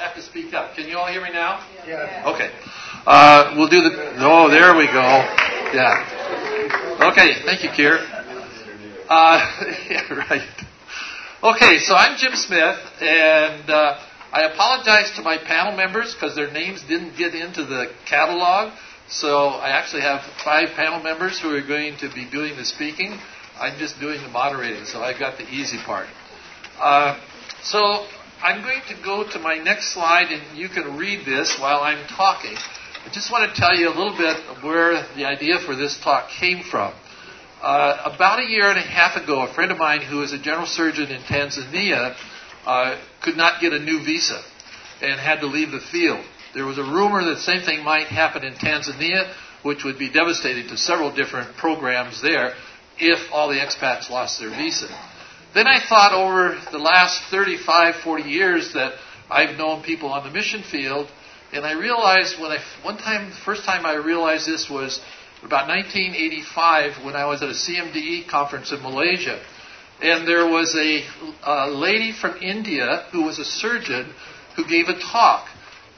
have to speak up. Can you all hear me now? Yeah. Okay. Uh, we'll do the. Oh, there we go. Yeah. Okay. Thank you, Keir. Uh, yeah, right. Okay, so I'm Jim Smith, and uh, I apologize to my panel members because their names didn't get into the catalog. So I actually have five panel members who are going to be doing the speaking. I'm just doing the moderating, so I've got the easy part. Uh, so I'm going to go to my next slide, and you can read this while I'm talking. I just want to tell you a little bit where the idea for this talk came from. Uh, about a year and a half ago, a friend of mine who is a general surgeon in Tanzania uh, could not get a new visa and had to leave the field. There was a rumor that the same thing might happen in Tanzania, which would be devastating to several different programs there if all the expats lost their visa. Then I thought over the last 35, 40 years that I've known people on the mission field, and I realized when I, one time, the first time I realized this was about 1985 when I was at a CMDE conference in Malaysia. And there was a, a lady from India who was a surgeon who gave a talk.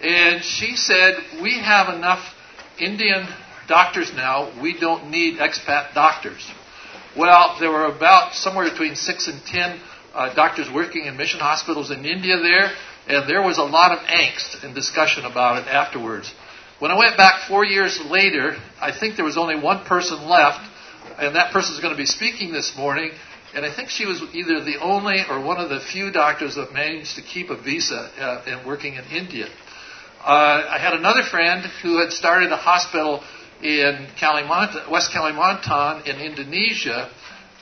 And she said, We have enough Indian doctors now, we don't need expat doctors. Well, there were about somewhere between six and ten uh, doctors working in mission hospitals in India there, and there was a lot of angst and discussion about it afterwards. When I went back four years later, I think there was only one person left, and that person is going to be speaking this morning. And I think she was either the only or one of the few doctors that managed to keep a visa uh, and working in India. Uh, I had another friend who had started a hospital in Kalimantan, West Kalimantan in Indonesia,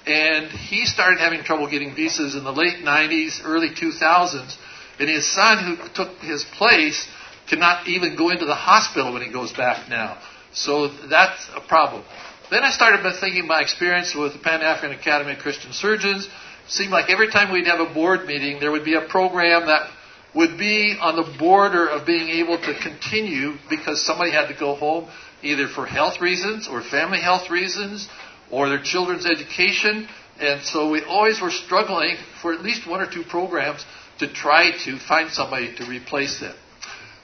and he started having trouble getting visas in the late 90s, early 2000s. And his son, who took his place, cannot even go into the hospital when he goes back now. So that's a problem. Then I started thinking my experience with the Pan African Academy of Christian Surgeons. It seemed like every time we'd have a board meeting, there would be a program that would be on the border of being able to continue because somebody had to go home either for health reasons or family health reasons or their children's education. And so we always were struggling for at least one or two programs to try to find somebody to replace them.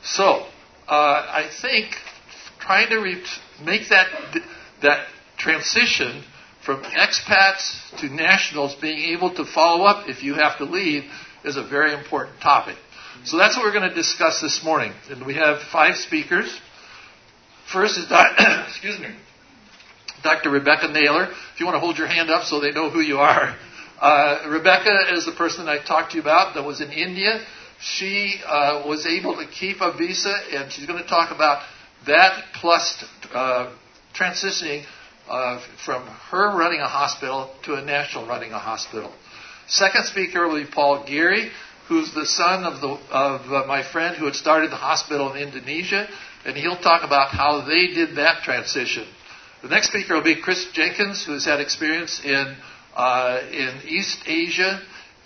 So, uh, I think trying to re- make that that transition from expats to nationals being able to follow up if you have to leave is a very important topic. So that's what we're going to discuss this morning. And we have five speakers. First is excuse me, Dr. Rebecca Naylor. If you want to hold your hand up so they know who you are. Uh, Rebecca is the person I talked to you about that was in India she uh, was able to keep a visa, and she's going to talk about that plus uh, transitioning uh, from her running a hospital to a national running a hospital. Second speaker will be Paul Geary, who's the son of, the, of uh, my friend who had started the hospital in Indonesia, and he'll talk about how they did that transition. The next speaker will be Chris Jenkins, who's had experience in uh, in East Asia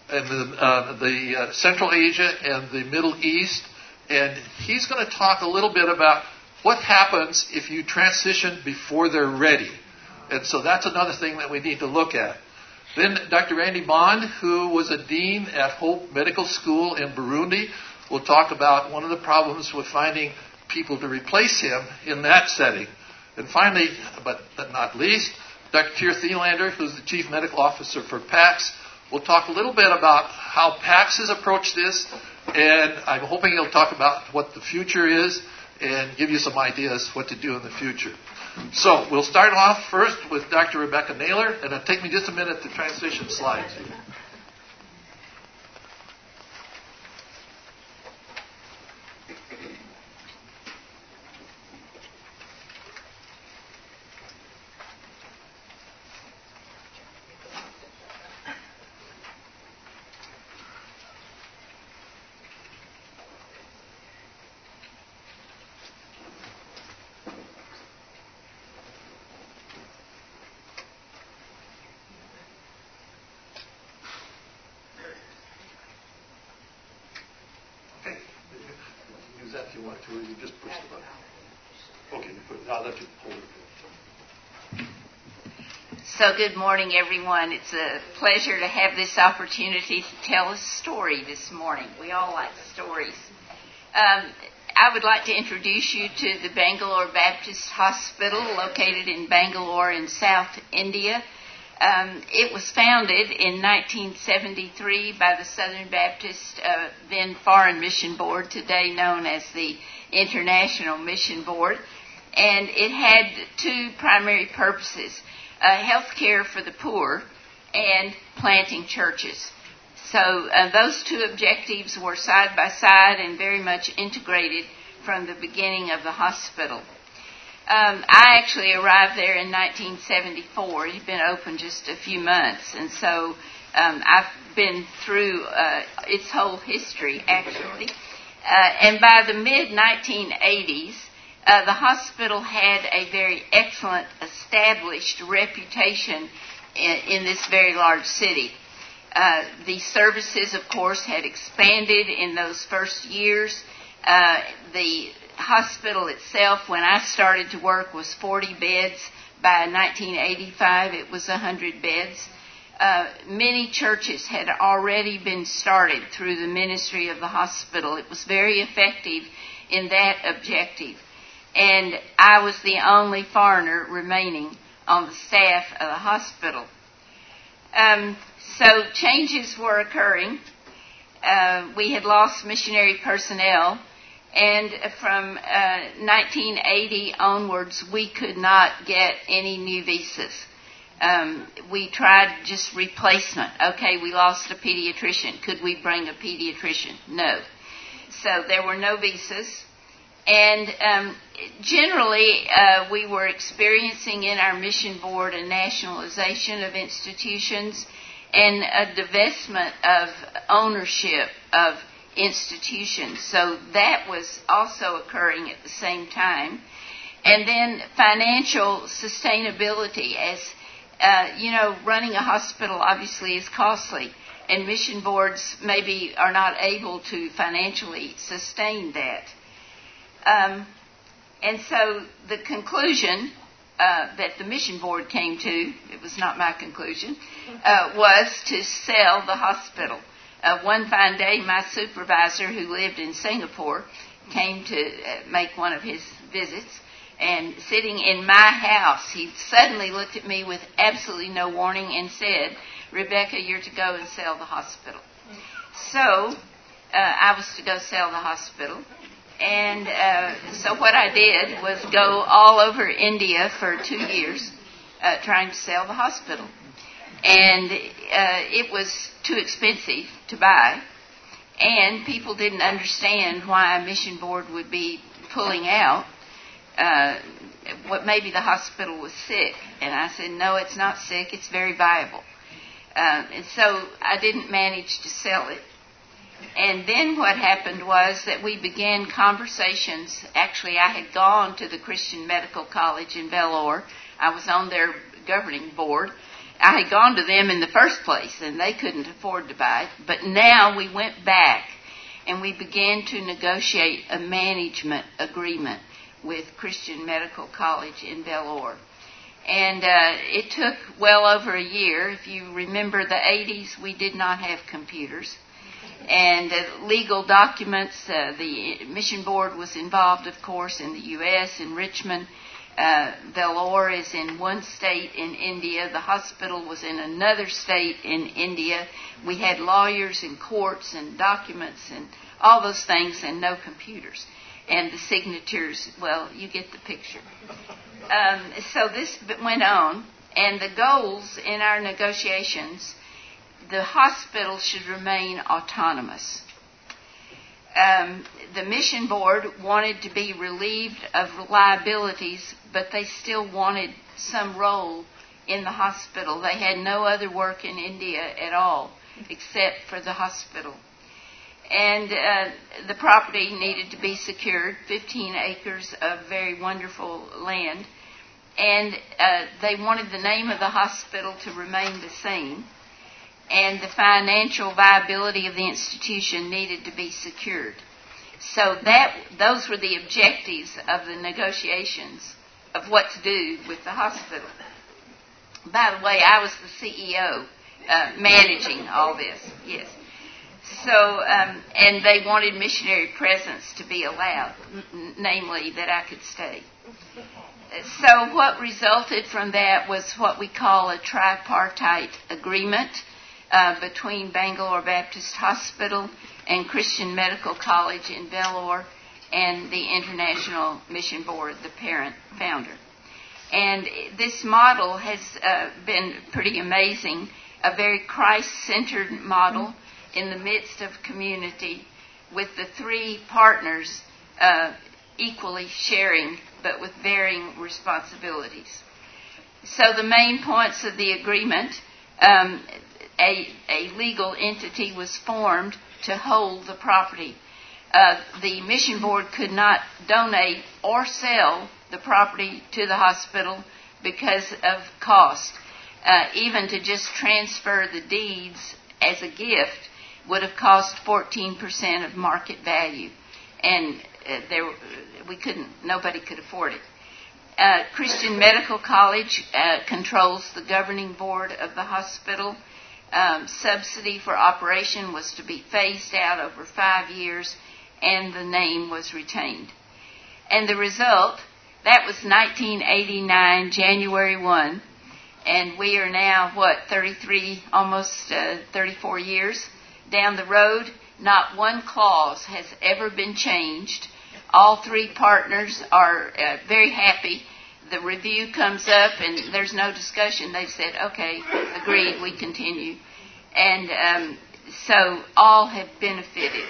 and the, uh, the uh, Central Asia and the Middle East, and he's going to talk a little bit about what happens if you transition before they're ready. And so that's another thing that we need to look at. Then Dr. Randy Bond, who was a dean at Hope Medical School in Burundi, will talk about one of the problems with finding people to replace him in that setting. And finally, but not least, Dr. Keir Thelander, who's the Chief Medical Officer for PAACS, We'll talk a little bit about how PAACS has approached this, and I'm hoping he'll talk about what the future is and give you some ideas what to do in the future. So we'll start off first with Dr. Rebecca Naylor, and it'll take me just a minute to transition slides. So, good morning, everyone. It's a pleasure to have this opportunity to tell a story this morning. We all like stories. Um, I would like to introduce you to the Bangalore Baptist Hospital located in Bangalore in South India. Um, it was founded in 1973 by the Southern Baptist, uh, then Foreign Mission Board, today known as the International Mission Board, and it had two primary purposes uh, health care for the poor and planting churches. So uh, those two objectives were side by side and very much integrated from the beginning of the hospital. Um, I actually arrived there in 1974. It had been open just a few months, and so um, I've been through uh, its whole history actually. Uh, and by the mid 1980s, uh, the hospital had a very excellent established reputation in, in this very large city. Uh, the services, of course, had expanded in those first years. Uh, the hospital itself, when I started to work, was 40 beds. By 1985, it was 100 beds. Uh, many churches had already been started through the ministry of the hospital. It was very effective in that objective. And I was the only foreigner remaining on the staff of the hospital. Um, so changes were occurring. Uh, we had lost missionary personnel, and from uh, 1980 onwards, we could not get any new visas. Um, we tried just replacement. Okay, we lost a pediatrician. Could we bring a pediatrician? No. So there were no visas. And um, generally, uh, we were experiencing in our mission board a nationalization of institutions and a divestment of ownership of institutions. So that was also occurring at the same time. And then financial sustainability, as uh, you know, running a hospital obviously is costly, and mission boards maybe are not able to financially sustain that. Um, and so the conclusion uh, that the mission board came to, it was not my conclusion, uh, was to sell the hospital. Uh, one fine day, my supervisor, who lived in Singapore, came to uh, make one of his visits. And sitting in my house, he suddenly looked at me with absolutely no warning and said, Rebecca, you're to go and sell the hospital. So uh, I was to go sell the hospital. And uh, so what I did was go all over India for two years uh, trying to sell the hospital. And uh, it was too expensive to buy. And people didn't understand why a mission board would be pulling out. Uh, what maybe the hospital was sick. And I said, no, it's not sick. It's very viable. Uh, and so I didn't manage to sell it. And then what happened was that we began conversations. Actually, I had gone to the Christian Medical College in Vellore. I was on their governing board. I had gone to them in the first place, and they couldn't afford to buy it. But now we went back and we began to negotiate a management agreement with Christian Medical College in Vellore. And uh, it took well over a year. If you remember the 80s, we did not have computers and uh, legal documents. Uh, the mission board was involved, of course, in the U.S. in Richmond. Uh, is in one state in India. The hospital was in another state in India. We had lawyers and courts and documents and all those things, and no computers. And the signatures, well, you get the picture. Um, so this went on, and the goals in our negotiations the hospital should remain autonomous. Um, the mission board wanted to be relieved of liabilities, but they still wanted some role in the hospital. They had no other work in India at all except for the hospital. And uh, the property needed to be secured 15 acres of very wonderful land. And uh, they wanted the name of the hospital to remain the same and the financial viability of the institution needed to be secured. So that those were the objectives of the negotiations of what to do with the hospital. By the way, I was the CEO uh, managing all this. Yes. So, um, and they wanted missionary presence to be allowed, n- namely that I could stay. So, what resulted from that was what we call a tripartite agreement uh, between Bangalore Baptist Hospital and Christian Medical College in Vellore and the International Mission Board, the parent founder. And this model has uh, been pretty amazing, a very Christ centered model in the midst of community with the three partners uh, equally sharing but with varying responsibilities. So the main points of the agreement, um, a, a legal entity was formed to hold the property. Uh, the mission board could not donate or sell the property to the hospital because of cost. Uh, even to just transfer the deeds as a gift would have cost 14% of market value, and uh, there we couldn't. Nobody could afford it. Uh, Christian Medical College uh, controls the governing board of the hospital. Um, subsidy for operation was to be phased out over five years, and the name was retained. And the result that was 1989, January 1, and we are now, what, 33, almost uh, 34 years down the road. Not one clause has ever been changed. All three partners are uh, very happy. The review comes up and there's no discussion. They've said, okay, agreed, we continue. And um, so all have benefited.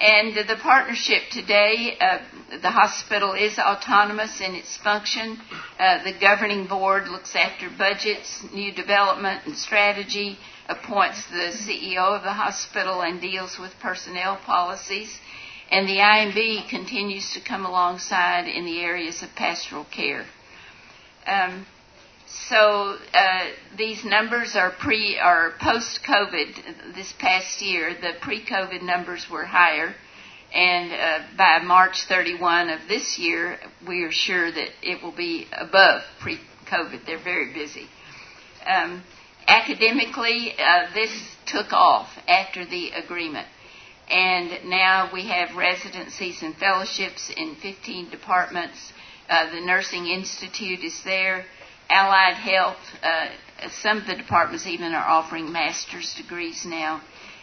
And the partnership today, uh, the hospital is autonomous in its function. Uh, the governing board looks after budgets, new development, and strategy, appoints the CEO of the hospital, and deals with personnel policies. And the IMB continues to come alongside in the areas of pastoral care. Um, so uh, these numbers are pre post COVID. This past year, the pre-COVID numbers were higher, and uh, by March 31 of this year, we are sure that it will be above pre-COVID. They're very busy. Um, academically, uh, this took off after the agreement. And now we have residencies and fellowships in 15 departments. Uh, the Nursing Institute is there allied health. Uh, some of the departments even are offering master's degrees now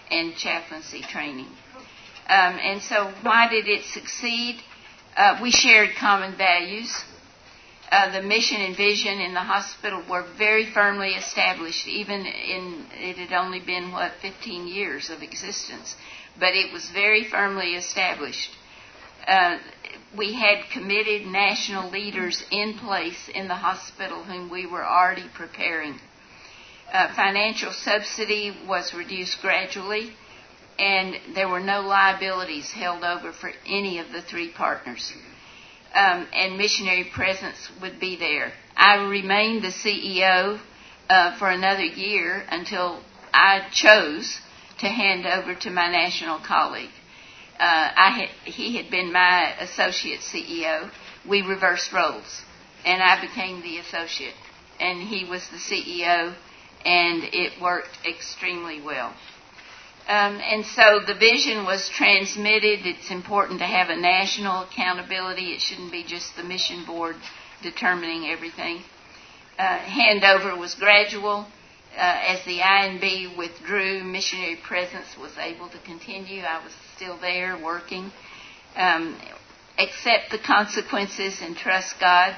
and chaplaincy training. Um, and so, why did it succeed? Uh, we shared common values. Uh, the mission and vision in the hospital were very firmly established, even in it had only been what 15 years of existence, but it was very firmly established. Uh, we had committed national leaders in place in the hospital whom we were already preparing. Uh, financial subsidy was reduced gradually, and there were no liabilities held over for any of the three partners. Um, and missionary presence would be there. I remained the CEO uh, for another year until I chose to hand over to my national colleague uh, I had, he had been my associate CEO. We reversed roles, and I became the associate, and he was the CEO, and it worked extremely well. Um, and so the vision was transmitted. It's important to have a national accountability. It shouldn't be just the mission board determining everything. Uh, handover was gradual as the IMB withdrew, missionary presence was able to continue. I was still there working. Um, accept the consequences and trust God.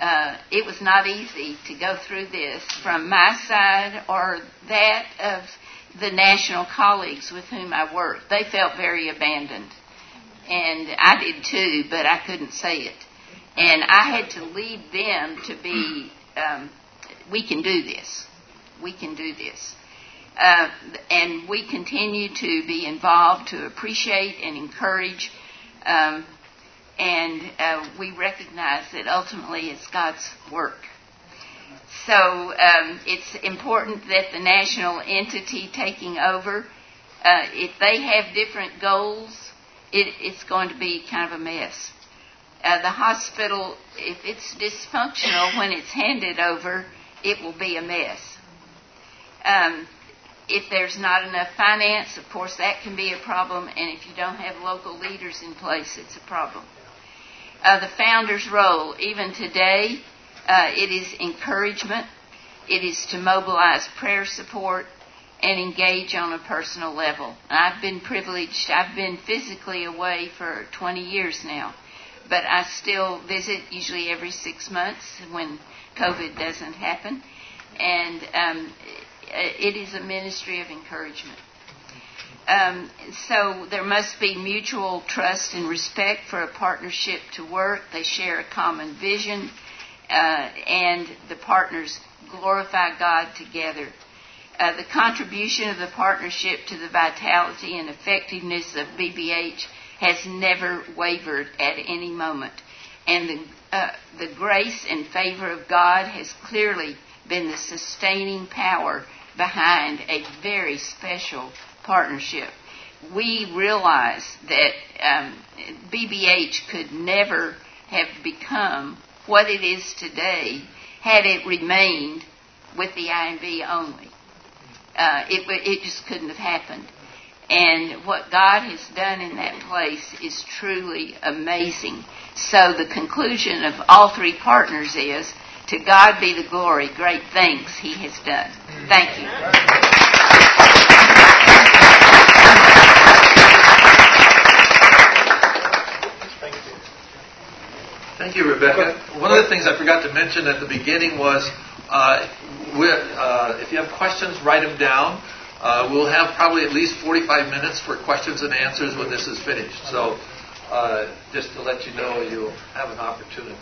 Uh, it was not easy to go through this from my side or that of the national colleagues with whom I worked. They felt very abandoned. And I did too, but I couldn't say it. And I had to lead them to be, um, we can do this we can do this. Uh, and we continue to be involved to appreciate and encourage, um, and uh, we recognize that ultimately it's God's work. So um, it's important that the national entity taking over, uh, if they have different goals, it, it's going to be kind of a mess. Uh, the hospital, if it's dysfunctional when it's handed over, it will be a mess. Um, if there's not enough finance, of course, that can be a problem, and if you don't have local leaders in place, it's a problem. Uh, the founder's role, even today, uh, it is encouragement, it is to mobilize prayer support, and engage on a personal level. I've been privileged, I've been physically away for 20 years now, but I still visit usually every six months when COVID doesn't happen. And um, it is a ministry of encouragement. Um, so there must be mutual trust and respect for a partnership to work. They share a common vision, uh, and the partners glorify God together. Uh, the contribution of the partnership to the vitality and effectiveness of BBH has never wavered at any moment. And the, uh, the grace and favor of God has clearly been the sustaining power behind a very special partnership. We realize that um, BBH could never have become what it is today had it remained with the IMB only. Uh, it, it just couldn't have happened. And what God has done in that place is truly amazing. So the conclusion of all three partners is to God be the glory, great things He has done. Thank you. Thank you, Rebecca. One of the things I forgot to mention at the beginning was uh, uh, if you have questions, write them down. Uh, we'll have probably at least 45 minutes for questions and answers when this is finished. So, uh, just to let you know, you'll have an opportunity.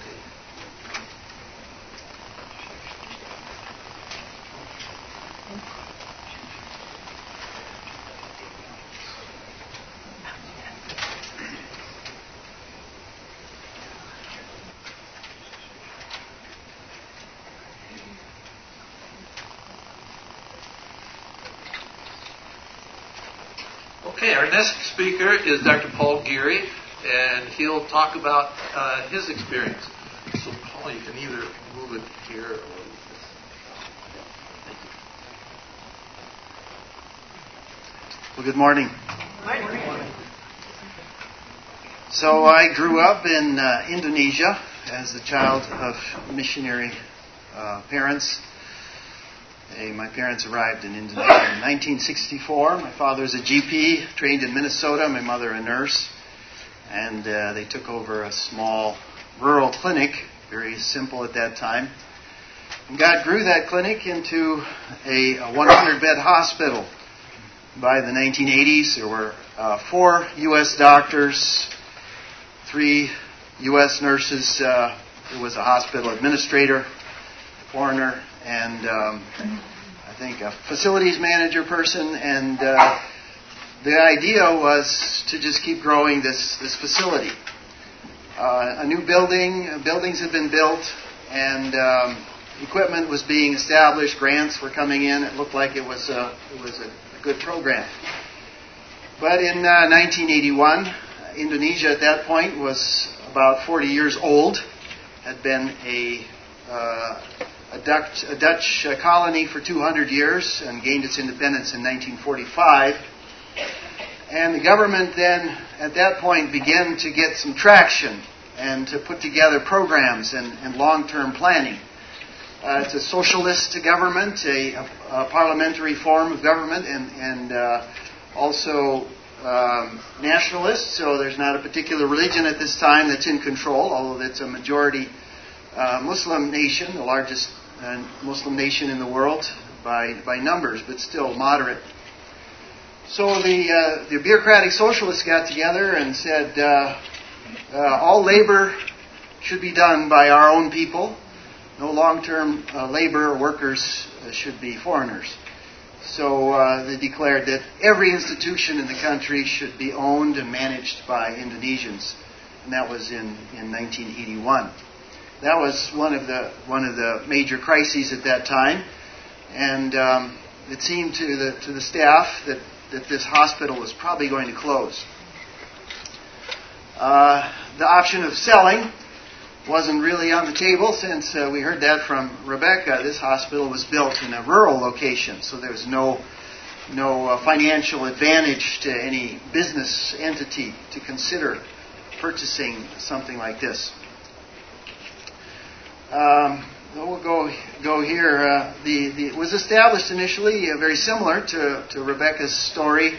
Okay, our next speaker is Dr. Paul Geary, and he'll talk about uh, his experience. So, Paul, you can either move it here or. This. Thank you. Well, good morning. So, I grew up in uh, Indonesia as the child of missionary uh, parents my parents arrived in Indonesia in 1964. My father is a GP, trained in Minnesota. My mother a nurse, and uh, they took over a small rural clinic, very simple at that time. And God grew that clinic into a, a 100-bed hospital. By the 1980s, there were uh, four U.S. doctors, three U.S. nurses. Uh, was a hospital administrator, a foreigner, and um, I think a facilities manager person. And uh, the idea was to just keep growing this, this facility. Uh, a new building, buildings had been built, and um, equipment was being established. Grants were coming in. It looked like it was a, it was a, good program. But in 1981, uh, Indonesia at that point was about 40 years old, had been a uh, a Dutch, a Dutch uh, colony for 200 years and gained its independence in 1945. And the government then, at that point, began to get some traction and to put together programs and, and long term planning. Uh, it's a socialist government, a, a, parliamentary form of government, and, and uh, also um, nationalist, so there's not a particular religion at this time that's in control, although it's a majority uh, Muslim nation, the largest uh, Muslim nation in the world by, by numbers, but still moderate. So the, uh, the bureaucratic socialists got together and said uh, uh, all labor should be done by our own people. No long term uh, labor workers should be foreigners. So they declared that every institution in the country should be owned and managed by Indonesians. And that was in, in 1981 that was one of the one of the major crises at that time, and um, it seemed to the to the staff that that this hospital was probably going to close. Uh, the option of selling wasn't really on the table since uh, we heard that from Rebecca. This hospital was built in a rural location, so there was no no uh, financial advantage to any business entity to consider purchasing something like this. Um, we'll go go here. Uh, the, the, it was established initially uh, very similar to, to Rebecca's story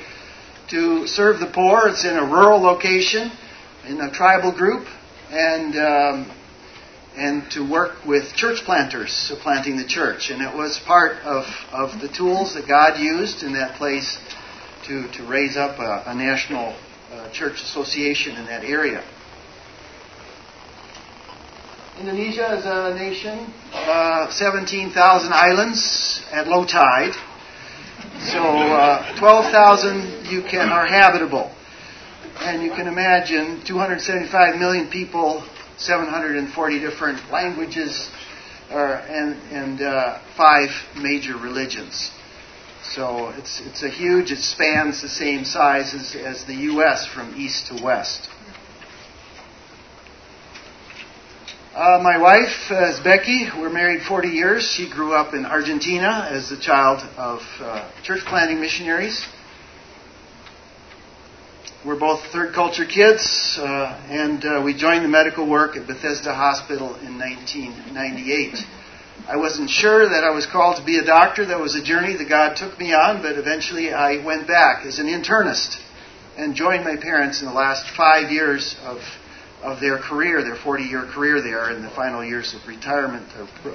to serve the poor. It's in a rural location, in a tribal group, and um, and to work with church planters, planting the church. And it was part of, of the tools that God used in that place to, to raise up a, a national uh, church association in that area. Indonesia is a nation, uh, 17,000 islands at low tide. So uh, 12,000 you can are habitable. And you can imagine 275 million people 740 different languages uh, and, and uh, five major religions. So it's, it's a huge, it spans the same size as, as the U.S. from east to west. Uh, my wife is Becky. We're married 40 years. She grew up in Argentina as the child of uh, church planting missionaries. We're both third culture kids, uh, and uh, we joined the medical work at Bethesda Hospital in 1998. I wasn't sure that I was called to be a doctor. That was a journey that God took me on, but eventually I went back as an internist and joined my parents in the last five years of, of their career, their 40 year career there, in the final years of retirement,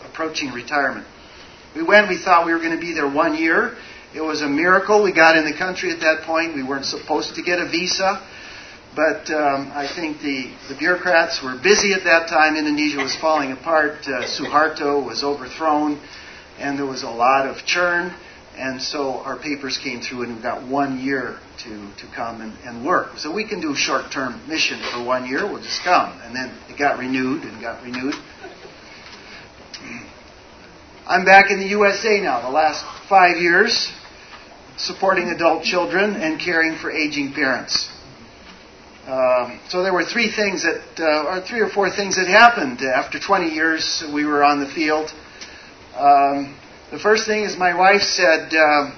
approaching retirement. We went, we thought we were going to be there one year. It was a miracle we got in the country at that point. We weren't supposed to get a visa. But um, I think the, the bureaucrats were busy at that time. Indonesia was falling apart. Uh, Suharto was overthrown, and there was a lot of churn. And so our papers came through, and we got one year to, to come and, and work. So we can do short term mission for one year. We'll just come. And then it got renewed and got renewed. I'm back in the USA now, the last five years supporting adult children, and caring for aging parents. Um, so there were three things that, uh, or three or four things that happened after 20 years we were on the field. Um, the first thing is my wife said, uh,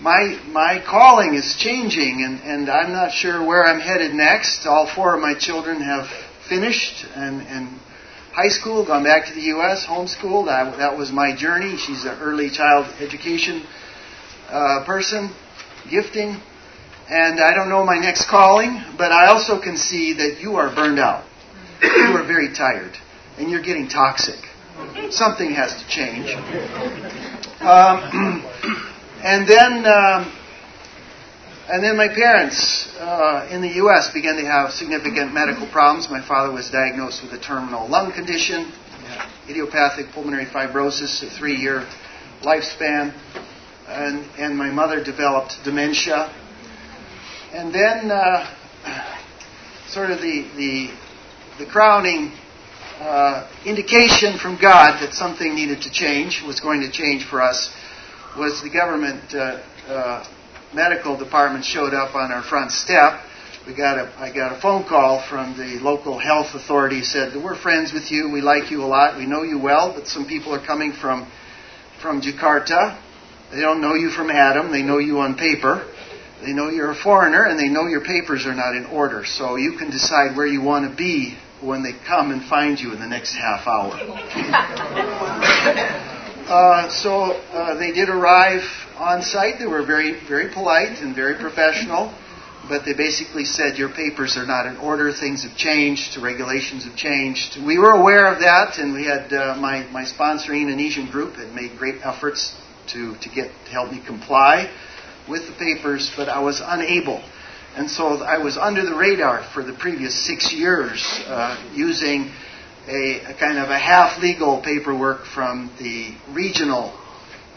my my calling is changing, and, and I'm not sure where I'm headed next. All four of my children have finished and, and high school, gone back to the U.S., homeschooled. I, that was my journey. She's an early child education uh, person, gifting, and I don't know my next calling, but I also can see that you are burned out. You are very tired, and you're getting toxic. Something has to change. Um, and then, um, and then my parents uh, in the U.S. began to have significant medical problems. My father was diagnosed with a terminal lung condition, idiopathic pulmonary fibrosis, a three-year lifespan and, and my mother developed dementia. And then, uh, sort of the, the, the crowning uh, indication from God that something needed to change, was going to change for us, was the government uh, uh medical department showed up on our front step. We got a, I got a phone call from the local health authority. Said we're friends with you. We like you a lot. We know you well, but some people are coming from from Jakarta they don't know you from Adam. They know you on paper. They know you're a foreigner and they know your papers are not in order. So you can decide where you want to be when they come and find you in the next half hour. uh, so uh, they did arrive on site. They were very, very polite and very professional. But they basically said your papers are not in order. Things have changed. Regulations have changed. We were aware of that, and we had uh, my my sponsoring Indonesian group had made great efforts to, to get to help me comply with the papers, but I was unable. And so I was under the radar for the previous six years uh, using a, a, kind of a half legal paperwork from the regional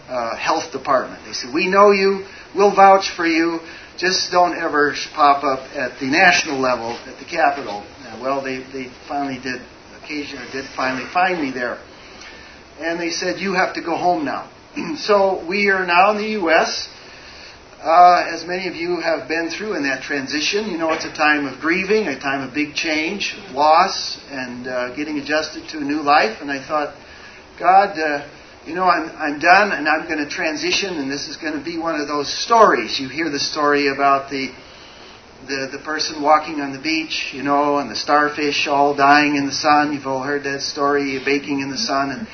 uh, health department. They said, We know you, we'll vouch for you, just don't ever pop up at the national level at the Capitol. well, they, they finally did, occasionally did finally find me there. And they said, You have to go home now. so we are now in the U.S. Uh, as many of you have been through in that transition, you know it's a time of grieving, a time of big change, loss, and uh, getting adjusted to a new life. And I thought, God, uh, you know, I'm, I'm done and I'm going to transition, and this is going to be one of those stories. You hear the story about the, the, the person walking on the beach, you know, and the starfish all dying in the sun. You've all heard that story, baking in the sun. And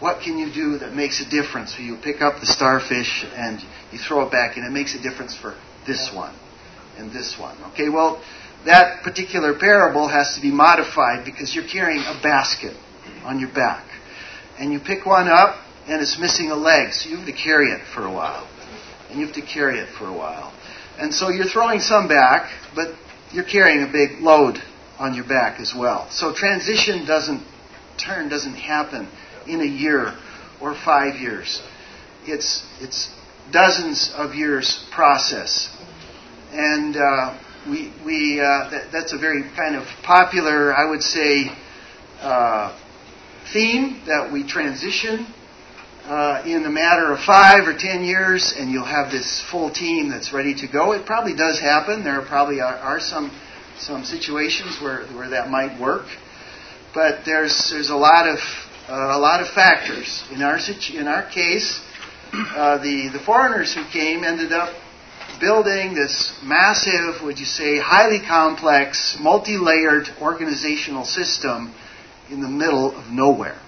what can you do that makes a difference? So you pick up the starfish and you throw it back, and it makes a difference for this one and this one. Okay, well, that particular parable has to be modified because you're carrying a basket on your back. And you pick one up and it's missing a leg, so you have to carry it for a while. And you have to carry it for a while. And so you're throwing some back, but you're carrying a big load on your back as well. So transition doesn't turn doesn't happen in a year or five years. It's it's dozens of years process, and uh, we we uh, that, that's a very kind of popular, I would say, uh, theme that we transition uh, in a matter of five or ten years, and you'll have this full team that's ready to go. It probably does happen. There probably are, are some some situations where where that might work, but there's there's a lot of a lot of factors. In our in our case, uh, the the foreigners who came ended up building this massive, would you say, highly complex, multi-layered organizational system in the middle of nowhere.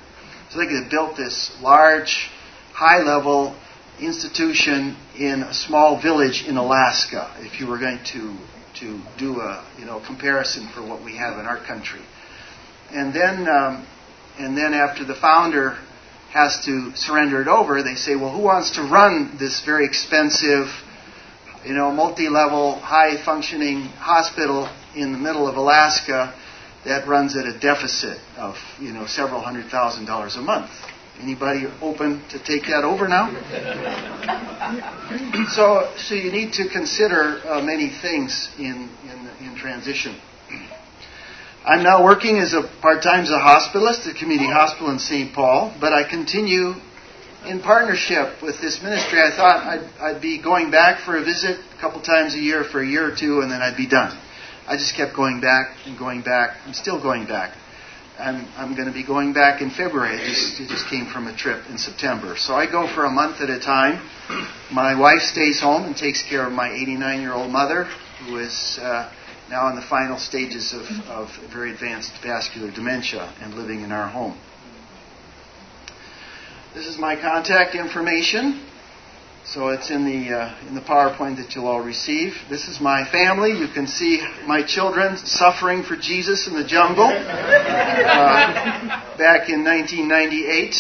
So they could have built this large, high level institution in a small village in Alaska if you were going to, to do a you know, comparison for what we have in our country. And then, um, and then after the founder has to surrender it over, they say, well, who wants to run this very expensive, you know, multi-level, high-functioning hospital in the middle of Alaska that runs at a deficit of you know several hundred thousand dollars a month. Anybody open to take that over now? so, so you need to consider uh, many things in, in, in transition. I'm now working as a part-time as a hospitalist at community hospital in St. Paul, but I continue in partnership with this ministry. I thought I'd, I'd be going back for a visit a couple times a year for a year or two, and then I'd be done. I just kept going back and going back. I'm still going back. I'm, I'm going to be going back in February. It just, it just came from a trip in September. So I go for a month at a time. My wife stays home and takes care of my 89 year old mother, who is uh, now in the final stages of, of very advanced vascular dementia and living in our home. This is my contact information. So it's in the uh, in the PowerPoint that you'll all receive. This is my family. You can see my children suffering for Jesus in the jungle uh, back in 1998,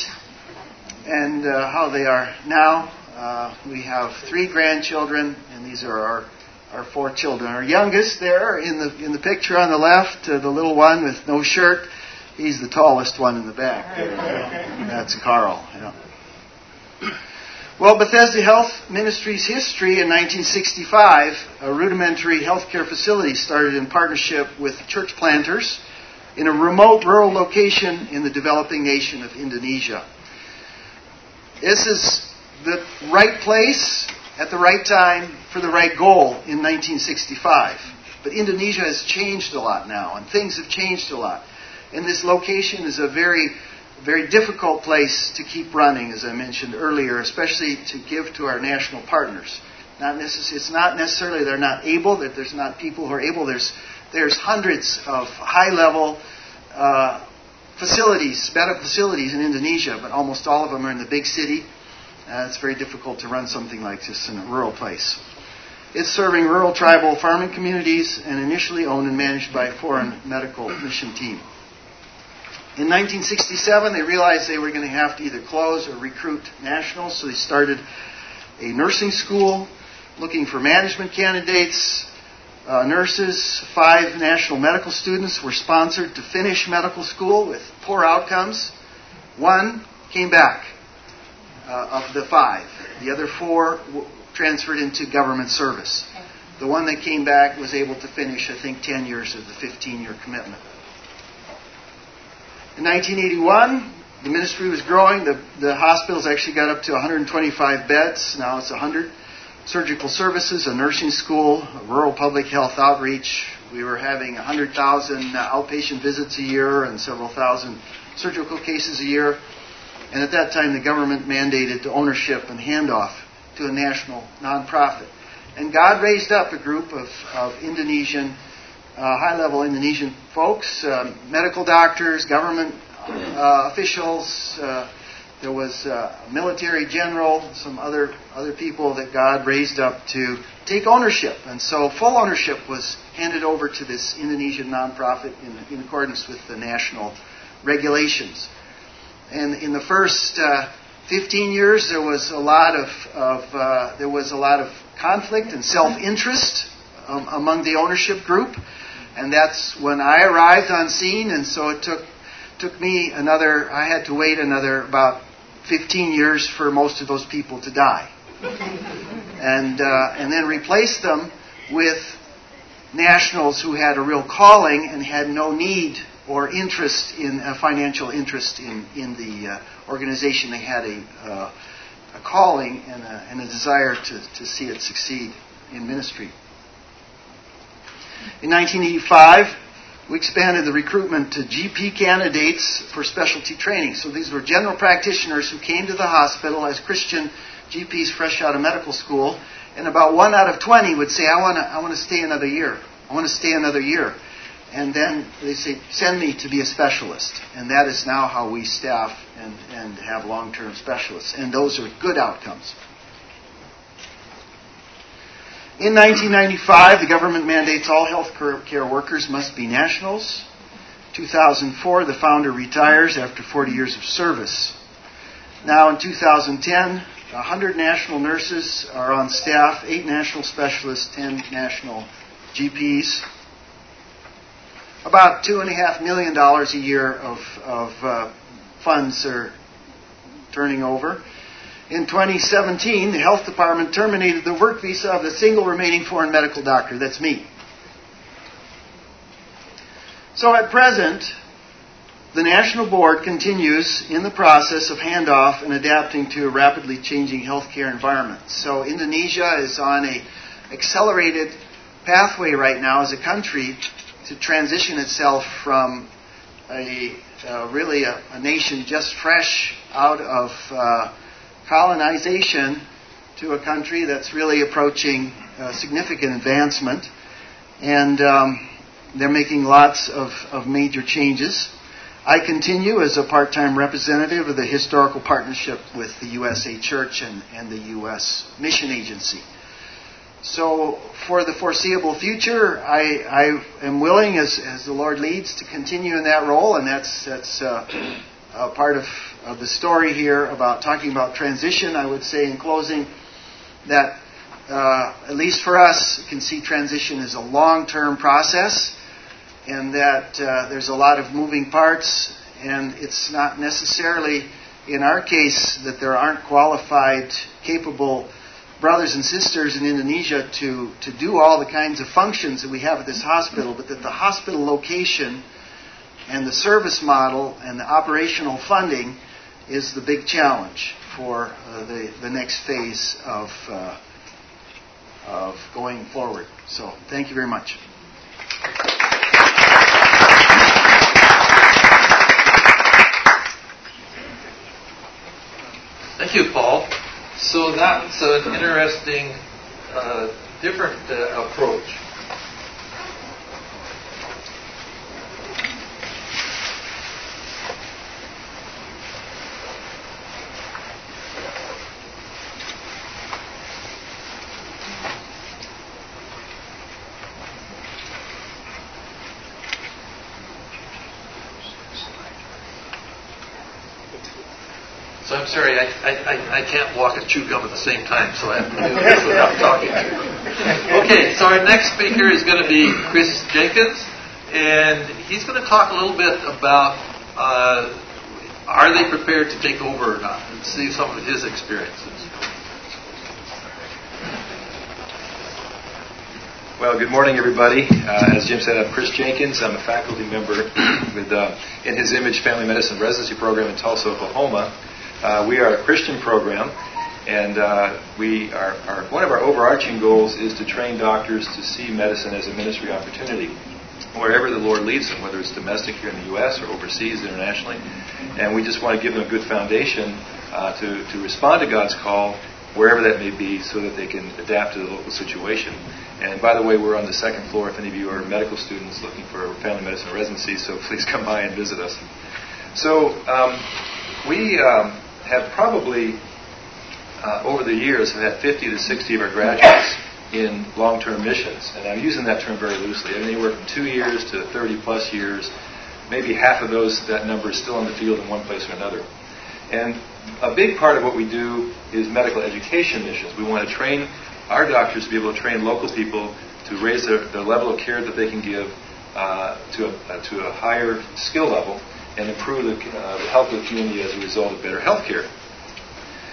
and uh, how they are now. Uh, we have three grandchildren, and these are our our four children. Our youngest there in the in the picture on the left, uh, the little one with no shirt. He's the tallest one in the back. That's Carl. Yeah. Well, Bethesda Health Ministries history in 1965, a rudimentary healthcare facility started in partnership with church planters in a remote rural location in the developing nation of Indonesia. This is the right place at the right time for the right goal in 1965. But Indonesia has changed a lot now, and things have changed a lot. And this location is a very very difficult place to keep running, as I mentioned earlier, especially to give to our national partners. Not necess- it's not necessarily they're not able, that there's not people who are able. There's, there's hundreds of high level uh, facilities, medical facilities in Indonesia, but almost all of them are in the big city. Uh, it's very difficult to run something like this in a rural place. It's serving rural tribal farming communities and initially owned and managed by a foreign medical mission team. In 1967, they realized they were going to have to either close or recruit nationals, so they started a nursing school looking for management candidates, uh, nurses. Five national medical students were sponsored to finish medical school with poor outcomes. One came back uh, of the five. The other four transferred into government service. The one that came back was able to finish, I think, 10 years of the 15 year commitment. In 1981, the ministry was growing. The, the hospitals actually got up to 125 beds. Now it's 100. Surgical services, a nursing school, a rural public health outreach. We were having 100,000 outpatient visits a year and several thousand surgical cases a year. And at that time, the government mandated the ownership and handoff to a national nonprofit. And God raised up a group of, of Indonesian, uh, high level Indonesian folks, uh, medical doctors, government uh, officials. Uh, there was uh, a military general, some other, other people that God raised up to take ownership. And so full ownership was handed over to this Indonesian nonprofit in, in accordance with the national regulations. And in the first uh, 15 years, there was a lot of, of uh, there was a lot of conflict and self-interest um, among the ownership group, and that's when I arrived on scene. And so it took took me another. I had to wait another about 15 years for most of those people to die, and uh, and then replace them with nationals who had a real calling and had no need or interest in a financial interest in, in the uh, organization. They had a, uh, a calling and a, and a desire to, to see it succeed in ministry. In 1985, we expanded the recruitment to GP candidates for specialty training. So these were general practitioners who came to the hospital as Christian GPs fresh out of medical school, and about one out of 20 would say, I want to I wanna stay another year. I want to stay another year and then they say, send me to be a specialist. And that is now how we staff and, and have long term specialists. And those are good outcomes. In 1995, the government mandates all health care workers must be nationals. 2004, the founder retires after 40 years of service. Now in 2010, 100 national nurses are on staff, 8 national specialists, 10 national GPs about two and a half million dollars a year of, of uh, funds are turning over. In 2017, the health department terminated the work visa of the single remaining foreign medical doctor. That's me. So at present, the National Board continues in the process of handoff and adapting to a rapidly changing healthcare environment. So Indonesia is on a accelerated pathway right now as a country to transition itself from a uh, really a, a, nation just fresh out of uh, colonization to a country that's really approaching uh, significant advancement. And um, they're making lots of, of major changes. I continue as a part time representative of the historical partnership with the USA Church and, and the U.S. Mission Agency. So, for the foreseeable future, I, I am willing, as, as the Lord leads, to continue in that role, and that's that's uh, a part of, of the story here about talking about transition. I would say in closing that, uh, at least for us, you can see transition is a long-term process, and that uh, there's a lot of moving parts, and it's not necessarily, in our case, that there aren't qualified, capable brothers and sisters in Indonesia to, to do all the kinds of functions that we have at this hospital, but that the hospital location and the service model and the operational funding is the big challenge for uh, the, the next phase of, uh, of going forward. So, thank you very much. Thank you, Paul. So that's an interesting, uh, different uh, approach. So I'm sorry, I, I, can't walk and chew gum at the same time, so I have to do this without talking. Okay, so our next speaker is going to be Chris Jenkins, and he's going to talk a little bit about uh, are they prepared to take over or not, and see some of his experiences. Well, good morning, everybody. Uh, as Jim said, I'm Chris Jenkins. I'm a faculty member with uh, in his Image Family Medicine Residency Program in Tulsa, Oklahoma. Uh, we are a Christian program, and uh, we are, are, one of our overarching goals is to train doctors to see medicine as a ministry opportunity. wherever the Lord leads them, whether it's domestic here in the U.S. or overseas internationally. And we just want to give them a good foundation uh, to, to respond to God's call wherever that may be so that they can adapt to the local situation. And by the way, we're on the second floor if any of you are medical students looking for family medicine residency, so please come by and visit us. So um, we um, have probably, uh, over the years, have had 50 to 60 of our graduates in long-term missions. And I'm using that term very loosely. I mean, Anywhere from two years to 30 plus years. Maybe half of those, that number is still in the field in one place or another. And a big part of what we do is medical education missions. We want to train our doctors to be able to train local people to raise their, the level of care that they can give uh, to, a, uh, to a higher skill level and improve the, uh, the health of the community as a result of better health care.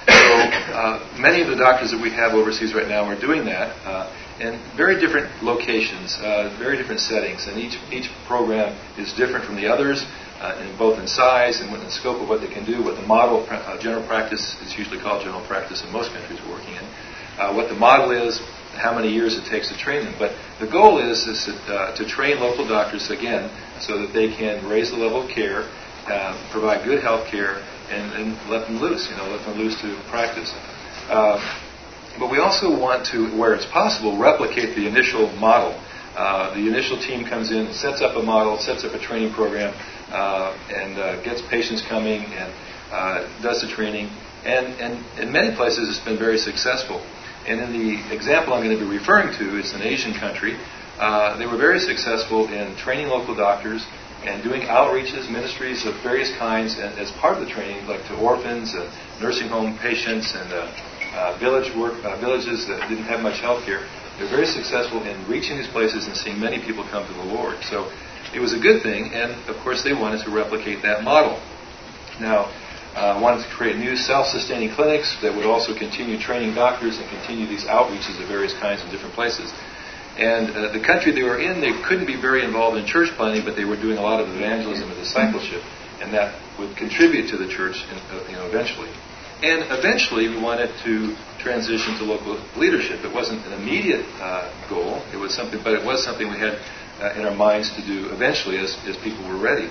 So uh, many of the doctors that we have overseas right now are doing that uh, in very different locations, uh, very different settings, and each each program is different from the others. Uh, in both in size and in the scope of what they can do, what the model general practice is usually called general practice in most countries we're working in, what the model is, how many years it takes to train them. But the goal is, is to, to train local doctors again so that they can raise the level of care, provide good health care, and, and let them loose, you know, let them loose to practice. Uh, but we also want to, where it's possible, replicate the initial model. Uh, the initial team comes in, sets up a model, sets up a training program, uh, and uh, gets patients coming and uh, does the training. And, and in many places, it's been very successful. And in the example I'm going to be referring to, it's an Asian country. Uh, they were very successful in training local doctors and doing outreaches, ministries of various kinds and as part of the training, like to orphans, and nursing home patients, and uh, uh, village work, uh, villages that didn't have much health care. They're very successful in reaching these places and seeing many people come to the Lord. So it was a good thing, and of course they wanted to replicate that model. Now, uh, wanted to create new self-sustaining clinics that would also continue training doctors and continue these outreaches of various kinds in different places. And uh, the country they were in, they couldn't be very involved in church planting, but they were doing a lot of evangelism and discipleship, and that would contribute to the church, in, uh, you know, eventually. And eventually, we wanted to transition to local leadership. It wasn't an immediate uh, goal; it was something, but it was something we had uh, in our minds to do eventually, as, as people were ready.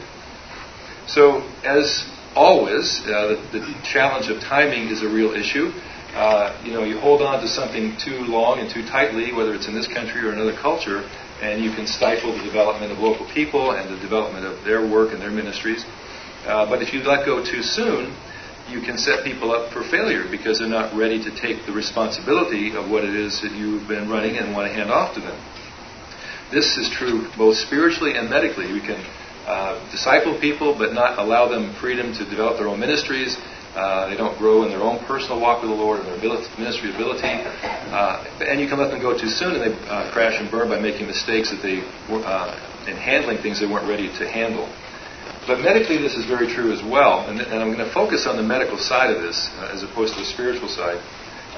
So, as always, uh, the, the challenge of timing is a real issue uh, you know, you hold on to something too long and too tightly, whether it's in this country or another culture, and you can stifle the development of local people and the development of their work and their ministries. Uh, but if you let go too soon, you can set people up for failure because they're not ready to take the responsibility of what it is that you've been running and want to hand off to them. This is true both spiritually and medically. We can uh, disciple people, but not allow them freedom to develop their own ministries uh, they don't grow in their own personal walk with the Lord and their ability, ministry ability. Uh, and you can let them go too soon and they uh, crash and burn by making mistakes that they uh, in handling things they weren't ready to handle. But medically, this is very true as well. And, and I'm going to focus on the medical side of this as opposed to the spiritual side.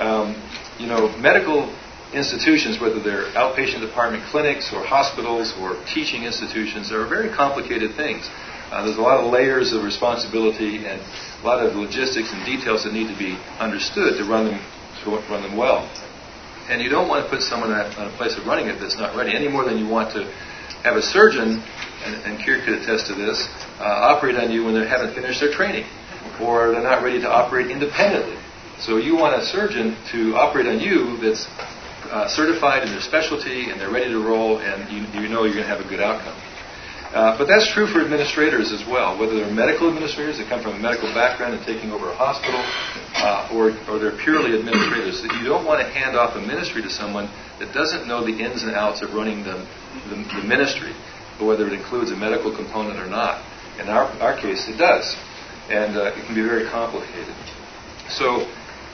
Um, you know, medical institutions, whether they're outpatient department clinics or hospitals or teaching institutions, are very complicated things. Uh, there's a lot of layers of responsibility and a lot of logistics and details that need to be understood to run them to run them well. And you don't want to put someone in a place of running it that's not ready any more than you want to have a surgeon, and, and Keir could attest to this, uh, operate on you when they haven't finished their training or they're not ready to operate independently. So you want a surgeon to operate on you that's uh, certified in their specialty and they're ready to roll and you, you know you're going to have a good outcome. Uh, but that's true for administrators as well, whether they're medical administrators that come from a medical background and taking over a hospital, uh, or, or they're purely administrators. That you don't want to hand off a ministry to someone that doesn't know the ins and outs of running the, the, the ministry, whether it includes a medical component or not. In our, our case, it does. And uh, it can be very complicated. So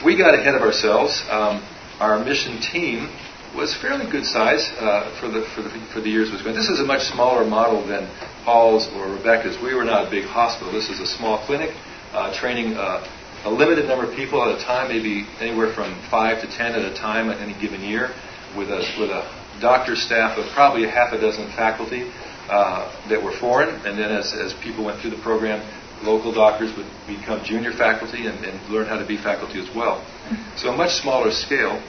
we got ahead of ourselves. Um, our mission team was fairly good size uh, for, the, for, the, for the years it was going. This is a much smaller model than Paul's or Rebecca's. We were not a big hospital. This is a small clinic uh, training uh, a limited number of people at a time, maybe anywhere from five to ten at a time at any given year, with a, with a doctor staff of probably a half a dozen faculty uh, that were foreign. And then as, as people went through the program, local doctors would become junior faculty and, and learn how to be faculty as well. So a much smaller scale.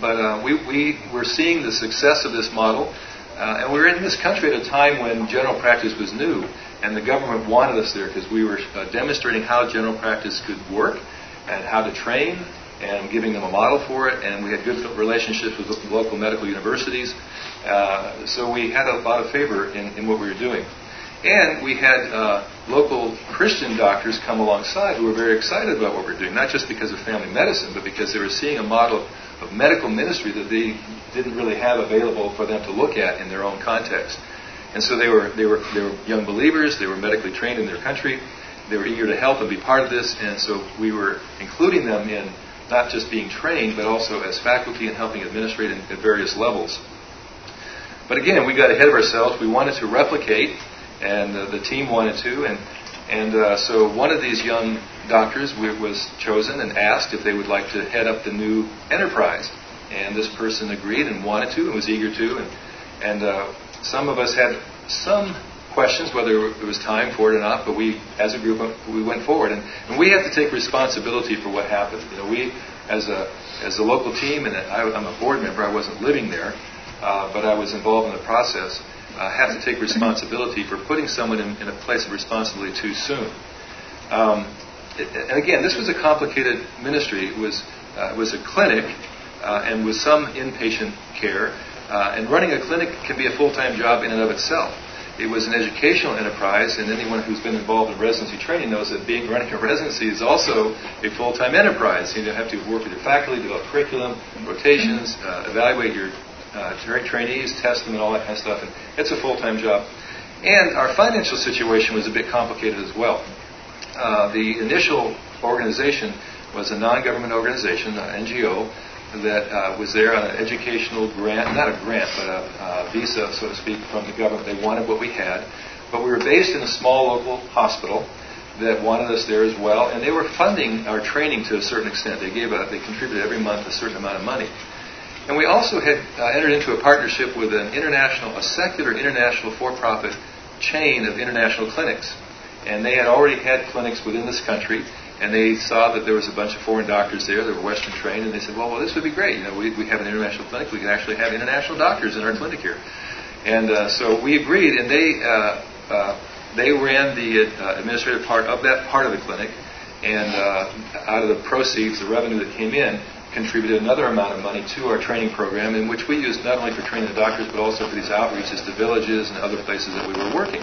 But uh, we, we, we're seeing the success of this model. Uh, and we were in this country at a time when general practice was new, and the government wanted us there because we were uh, demonstrating how general practice could work and how to train and giving them a model for it. And we had good relationships with local medical universities. Uh, so we had a lot of favor in, in what we were doing. And we had uh, local Christian doctors come alongside who were very excited about what we we're doing, not just because of family medicine, but because they were seeing a model of medical ministry that they didn't really have available for them to look at in their own context. And so they were, they were, they were young believers, they were medically trained in their country, they were eager to help and be part of this, and so we were including them in not just being trained, but also as faculty and helping administrate at various levels. But again, we got ahead of ourselves. We wanted to replicate and uh, the team wanted to. And and uh, so one of these young doctors was chosen and asked if they would like to head up the new enterprise. And this person agreed and wanted to and was eager to. And and uh, some of us had some questions whether it was time for it or not, but we, as a group, we went forward, and, and we have to take responsibility for what happened. You know, we, as a as a local team, and I, am a board member. I wasn't living there, uh, but I was involved in the process uh, have to take responsibility for putting someone in, in a place of responsibility too soon. Um, and again, this was a complicated ministry. It was, uh, it was a clinic uh, and with some inpatient care. Uh, and running a clinic can be a full time job in and of itself. It was an educational enterprise, and anyone who's been involved in residency training knows that being running a residency is also a full-time enterprise. You have to work with your faculty, develop curriculum, rotations, uh, evaluate your uh, trainees, test them, and all that kind of stuff. And it's a full time job. And our financial situation was a bit complicated as well. Uh, the initial organization was a non government organization, an NGO, that uh, was there on an educational grant, not a grant, but a, a visa, so to speak, from the government. They wanted what we had. But we were based in a small local hospital that wanted us there as well, and they were funding our training to a certain extent. They gave a, they contributed every month a certain amount of money. And we also had uh, entered into a partnership with an international, a secular international for-profit chain of international clinics. And they had already had clinics within this country, and they saw that there was a bunch of foreign doctors there that were Western trained, and they said, well, well this would be great. You know, we, we have an international clinic. We could actually have international doctors in our clinic here. And uh, so we agreed, and they, uh, uh, they ran the uh, administrative part of that part of the clinic, and uh, out of the proceeds, the revenue that came in, contributed another amount of money to our training program, in which we used not only for training the doctors, but also for these outreaches to villages and other places that we were working.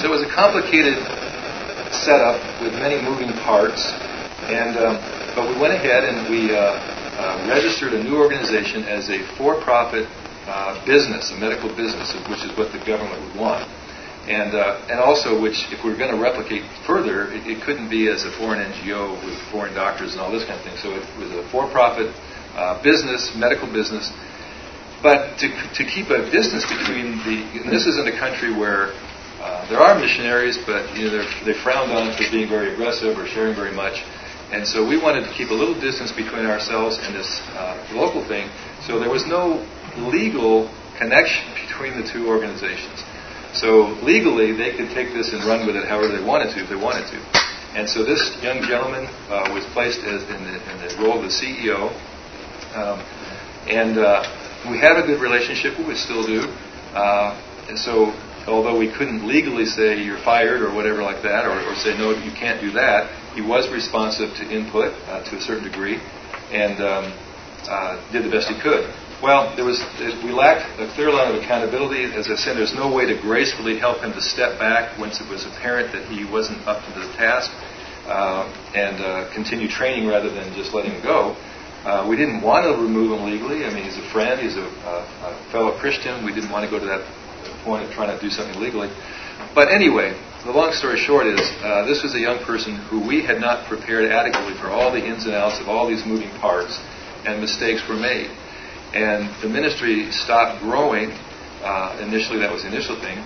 So it was a complicated setup with many moving parts, and um, but we went ahead and we uh, uh, registered a new organization as a for-profit uh, business, a medical business, which is what the government would want and uh, and also which if we are going to replicate further, it, it, couldn't be as a foreign NGO with foreign doctors and all this kind of thing. So it was a for-profit uh, business, medical business. But to, to keep a distance between the, and this isn't a country where uh, there are missionaries, but you know they're frowned on us for being very aggressive or sharing very much. And so we wanted to keep a little distance between ourselves and this uh, local thing. So there was no legal connection between the two organizations. So legally, they could take this and run with it however they wanted to, if they wanted to. And so this young gentleman uh, was placed as in the, in the, role of the CEO. Um, and uh, we had a good relationship, we still do. Uh, and so, although we couldn't legally say you're fired or whatever like that, or, or say no, you can't do that, he was responsive to input uh, to a certain degree and um, uh, did the best he could. Well, there was we lacked a clear line of accountability. As I said, there's no way to gracefully help him to step back once it was apparent that he wasn't up to the task uh, and uh, continue training rather than just letting him go. Uh, we didn't want to remove him legally. I mean, he's a friend, he's a, a, a fellow Christian. We didn't want to go to that point of trying to do something legally. But anyway, the long story short is uh, this was a young person who we had not prepared adequately for all the ins and outs of all these moving parts, and mistakes were made and the ministry stopped growing. Uh, initially, that was the initial thing,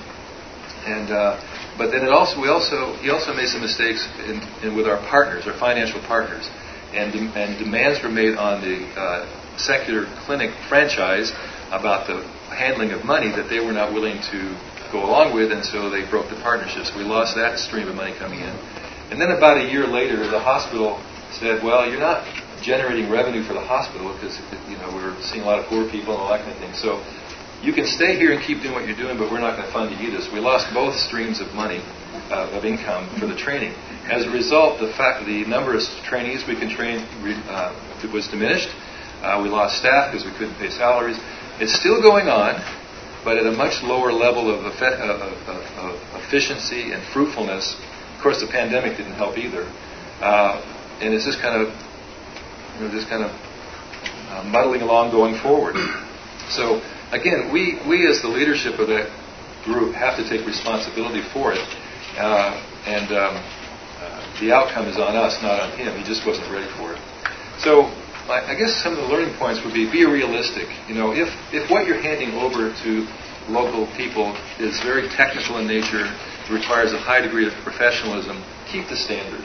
and uh, but then it also we also he also made some mistakes in, in with our partners, our financial partners, and de- and demands were made on the uh, secular clinic franchise about the handling of money that they were not willing to go along with, and so they broke the partnerships. We lost that stream of money coming in, and then about a year later, the hospital said, "Well, you're not generating revenue for the hospital because you know we were seeing a lot of poor people and all that kind of thing. So you can stay here and keep doing what you're doing, but we're not going to fund you either. We lost both streams of money, uh, of income for the training. As a result, the fact the number of trainees we can train uh, was diminished. Uh, we lost staff because we couldn't pay salaries. It's still going on, but at a much lower level of, of, of, of efficiency and fruitfulness. Of course, the pandemic didn't help either, uh, and it's just kind of, you know, just kind of uh, muddling along going forward. So again, we, we as the leadership of that group have to take responsibility for it. Uh, and um, uh, the outcome is on us, not on him. He just wasn't ready for it. So I guess some of the learning points would be be realistic. You know, if, if what you're handing over to local people is very technical in nature, requires a high degree of professionalism, keep the standard.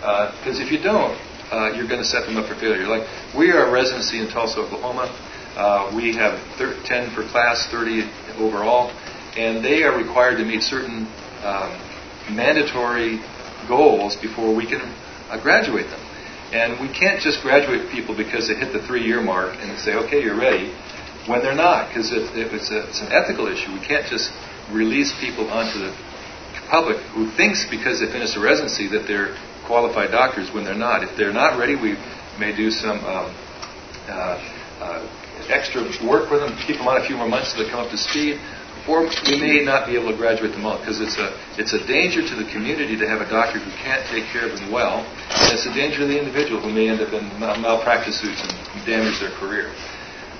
Because uh, if you don't, uh, you're going to set them up for failure. Like we are a residency in Tulsa, Oklahoma. Uh, we have 10 per class, 30 overall, and they are required to meet certain um, mandatory goals before we can uh, graduate them. And we can't just graduate people because they hit the three year mark and say, okay, you're ready, when they're not, because it, it, it's, it's an ethical issue. We can't just release people onto the public who thinks because they finished a residency that they're qualified doctors when they're not. If they're not ready, we may do some um, uh, uh, extra work with them, keep them on a few more months so they come up to speed. Or we may not be able to graduate them all because it's a, it's a danger to the community to have a doctor who can't take care of them well, and it's a danger to the individual who may end up in malpractice suits and damage their career.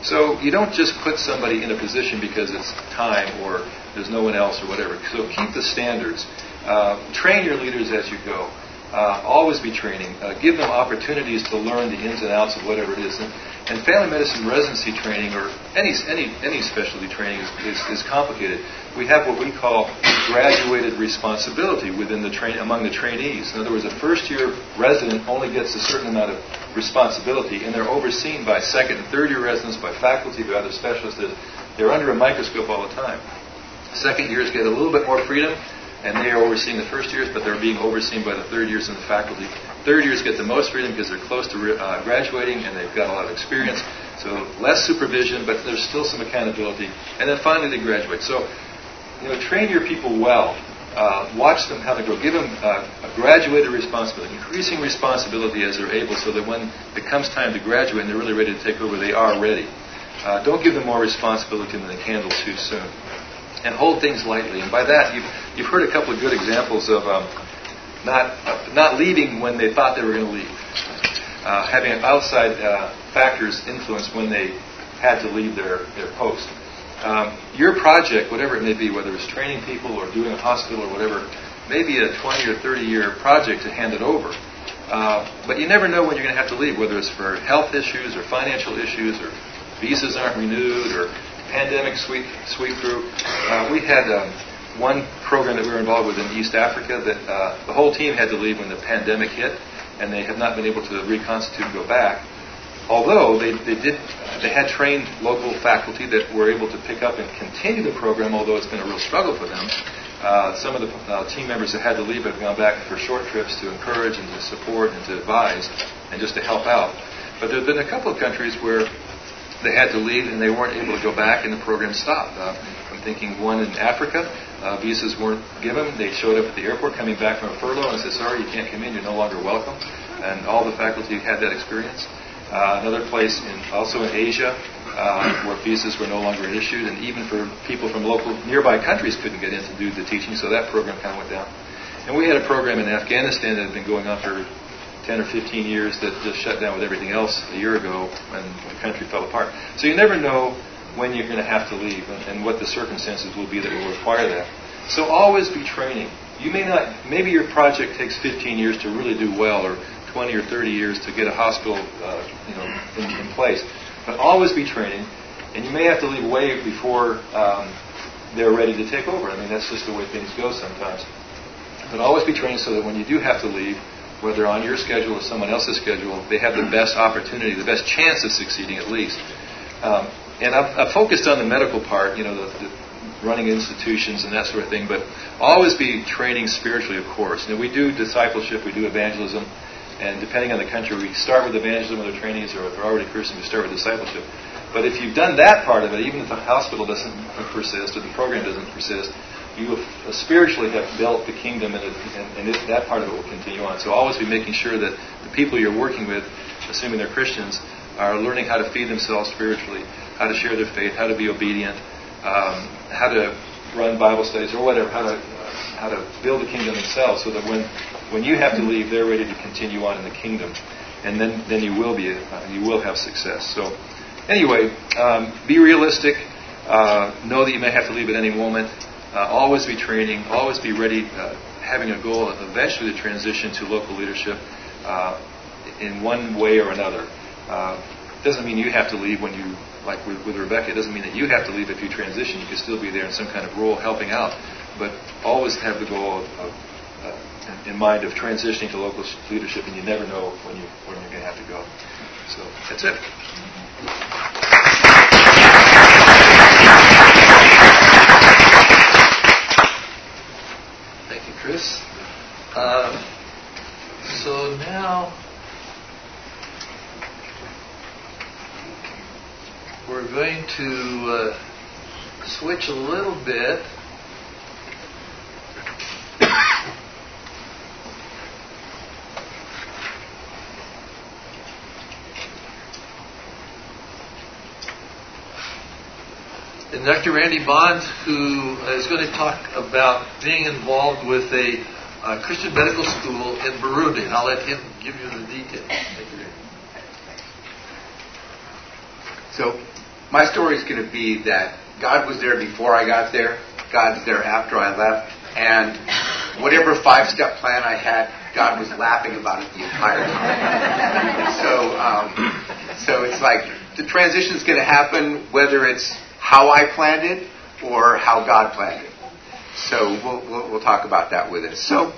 So you don't just put somebody in a position because it's time or there's no one else or whatever. So keep the standards. Uh, train your leaders as you go. Uh, always be training. Uh, give them opportunities to learn the ins and outs of whatever it is. And, and family medicine residency training, or any any any specialty training, is, is, is complicated. We have what we call graduated responsibility within the train among the trainees. In other words, a first year resident only gets a certain amount of responsibility, and they're overseen by second and third year residents, by faculty, by other specialists. They're under a microscope all the time. Second years get a little bit more freedom, and they are overseeing the first years, but they're being overseen by the third years and the faculty. Third years get the most freedom because they're close to uh, graduating and they've got a lot of experience. So less supervision, but there's still some accountability. And then finally they graduate. So, you know, train your people well. Uh, watch them how they grow. Give them uh, a graduated responsibility, increasing responsibility as they're able, so that when it comes time to graduate and they're really ready to take over, they are ready. Uh, don't give them more responsibility than they can handle too soon. And hold things lightly. And by that, you've, you've heard a couple of good examples of um, not, not leaving when they thought they were going to leave, uh, having outside uh, factors influence when they had to leave their, their post. Um, your project, whatever it may be, whether it's training people or doing a hospital or whatever, may be a 20 or 30 year project to hand it over. Uh, but you never know when you're going to have to leave, whether it's for health issues or financial issues or visas aren't renewed or pandemic sweep, sweep through. Uh, we had um, one program that we were involved with in East Africa that uh, the whole team had to leave when the pandemic hit, and they have not been able to reconstitute and go back. Although they, they did, they had trained local faculty that were able to pick up and continue the program, although it's been a real struggle for them. Uh, some of the uh, team members that had to leave have gone back for short trips to encourage and to support and to advise and just to help out. But there have been a couple of countries where they had to leave and they weren't able to go back and the program stopped. Uh, I'm thinking one in Africa, uh, visas weren't given. They showed up at the airport coming back from a furlough and said, sorry, you can't come in, you're no longer welcome. And all the faculty had that experience. Uh, another place in, also in Asia uh, where visas were no longer issued, and even for people from local nearby countries couldn't get in to do the teaching, so that program kind of went down. And we had a program in Afghanistan that had been going on for 10 or 15 years that just shut down with everything else a year ago when the country fell apart. So you never know when you're going to have to leave and, and what the circumstances will be that will require that. So always be training. You may not, maybe your project takes 15 years to really do well or 20 or 30 years to get a hospital uh, you know, in, in, place. But always be training. And you may have to leave way before um, they're ready to take over. I mean, that's just the way things go sometimes. But always be training so that when you do have to leave, whether on your schedule or someone else's schedule, they have the best opportunity, the best chance of succeeding at least. Um, and I've, I've, focused on the medical part, you know, the, the, running institutions and that sort of thing, but always be training spiritually, of course. You know, we do discipleship, we do evangelism, and depending on the country, we start with evangelism with our trainees, or if they're already Christians, we start with discipleship. But if you've done that part of it, even if the hospital doesn't persist or the program doesn't persist, you spiritually have built the kingdom, and, it, and, and it, that part of it will continue on. So always be making sure that the people you're working with, assuming they're Christians, are learning how to feed themselves spiritually, how to share their faith, how to be obedient, um, how to run Bible studies or whatever, how to how to build the kingdom themselves, so that when when you have to leave, they're ready to continue on in the kingdom, and then then you will be uh, you will have success. So anyway, um, be realistic. Uh, know that you may have to leave at any moment. Uh, always be training, always be ready, uh, having a goal of eventually to transition to local leadership uh, in one way or another. Uh, doesn't mean you have to leave when you, like with, with Rebecca, it doesn't mean that you have to leave if you transition. You can still be there in some kind of role helping out, but always have the goal of, of uh, in mind of transitioning to local leadership, and you never know when, you, when you're going to have to go. So that's it. Chris. Um, so now we're going to uh, switch a little bit. and Dr. Randy Bond, who is going to talk about being involved with a uh, Christian medical school in Burundi. And I'll let him give you the details. So, my story is going to be that God was there before I got there, God's there after I left, and whatever five step plan I had, God was laughing about it the entire time. so, um, so it's like the transition is going to happen whether it's how I planned it or how God planned it. So we'll, we'll, we'll talk about that with us. So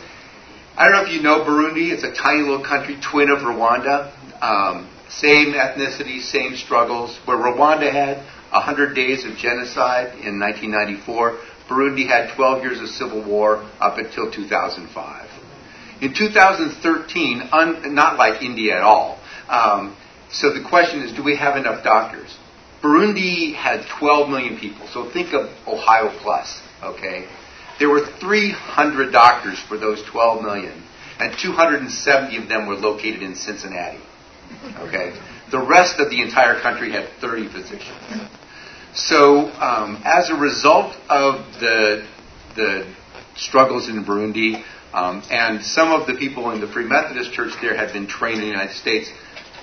I don't know if you know Burundi. It's a tiny little country, twin of Rwanda. Um, same ethnicity, same struggles. Where Rwanda had 100 days of genocide in 1994, Burundi had 12 years of civil war up until 2005. In 2013, un, not like India at all. Um, so the question is, do we have enough doctors? Burundi had 12 million people, so think of Ohio plus, okay? There were 300 doctors for those 12 million, and 270 of them were located in Cincinnati, okay? The rest of the entire country had 30 physicians. So, um, as a result of the, the struggles in Burundi, um, and some of the people in the Free Methodist Church there had been trained in the United States,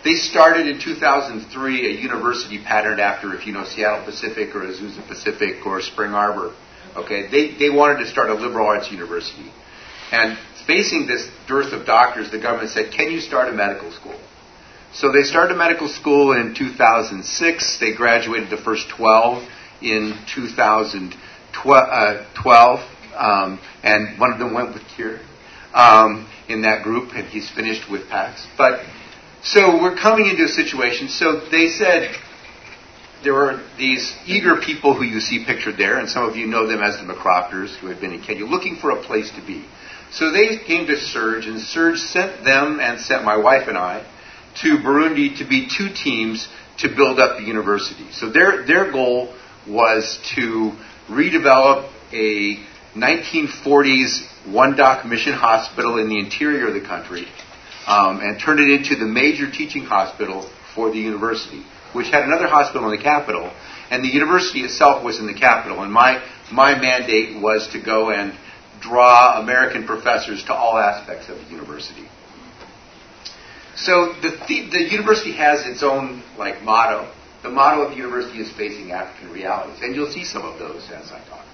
they started in 2003 a university patterned after, if you know, Seattle Pacific or Azusa Pacific or Spring Arbor. Okay, they, they wanted to start a liberal arts university. And facing this dearth of doctors, the government said, can you start a medical school? So they started a medical school in 2006. They graduated the first 12 in 2012. Um, and one of them went with Keir um, in that group, and he's finished with PAACS. But so we're coming into a situation. So they said there were these eager people who you see pictured there, and some of you know them as the McCropders who had been in Kenya, looking for a place to be. So they came to Serge, and Serge sent them and sent my wife and I to Burundi to be two teams to build up the university. So their, their goal was to redevelop a 1940s one doc mission hospital in the interior of the country um, and turn it into the major teaching hospital for the university, which had another hospital in the capital, and the university itself was in the capital. And my my mandate was to go and draw American professors to all aspects of the university. So the, the, the university has its own like motto. The motto of the university is facing African realities, and you'll see some of those as I talk.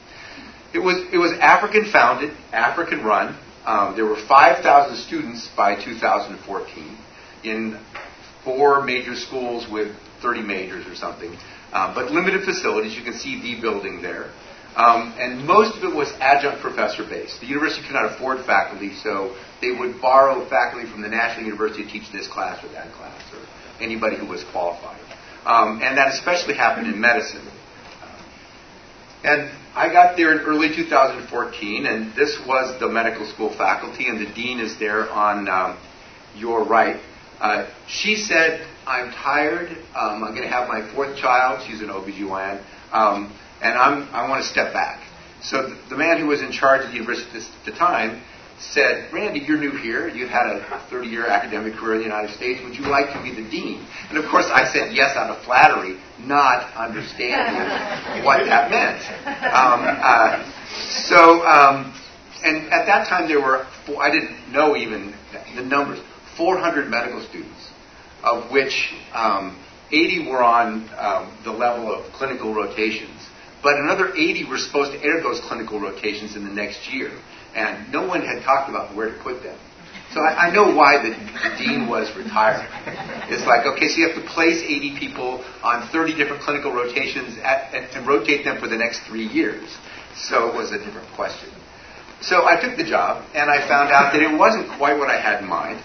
It was it was African founded, African run, um, there were 5,000 students by 2014 in four major schools with 30 majors or something, um, but limited facilities. You can see the building there. Um, and most of it was adjunct professor based. The university could not afford faculty, so they would borrow faculty from the National University to teach this class or that class, or anybody who was qualified. Um, and that especially happened in medicine. And I got there in early 2014, and this was the medical school faculty, and the dean is there on um, your right. Uh, she said, I'm tired. Um, I'm going to have my fourth child. She's an OBGYN. Um, and I'm, I want to step back. So the, the man who was in charge of the university at the time said, Randy, you're new here. You've had a 30 year academic career in the United States. Would you like to be the dean? And of course, I said yes out of flattery, not understanding what that meant. Um, uh, so, um, and at that time, there were, four, I didn't know even the numbers, 400 medical students, of which um, 80 were on um, the level of clinical rotations. But another 80 were supposed to enter those clinical rotations in the next year and no one had talked about where to put them. So I, I know why the, the, dean was retiring. It's like, okay, so you have to place 80 people on 30 different clinical rotations at, and, and rotate them for the next three years. So it was a different question. So I took the job, and I found out that it wasn't quite what I had in mind.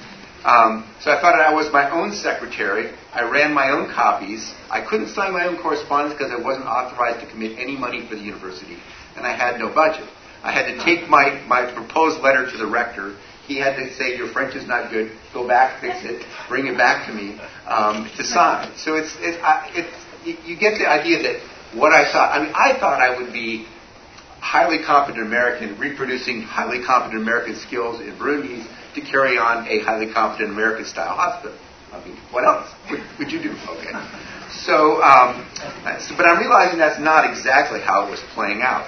Um, so I found thought I was my own secretary. I ran my own copies. I couldn't sign my own correspondence because I wasn't authorized to commit any money for the university, and I had no budget. I had to take my, my proposed letter to the rector. He had to say, Your French is not good. Go back, fix it, bring it back to me um, to sign. So it's, it's, I, it's you, get the idea that what I thought, I mean, I thought I would be highly competent American reproducing highly competent American skills in Burundi to carry on a highly competent American style hospital. I mean, what else would, you do? Okay. So, um, so, but I'm realizing that's not exactly how it was playing out.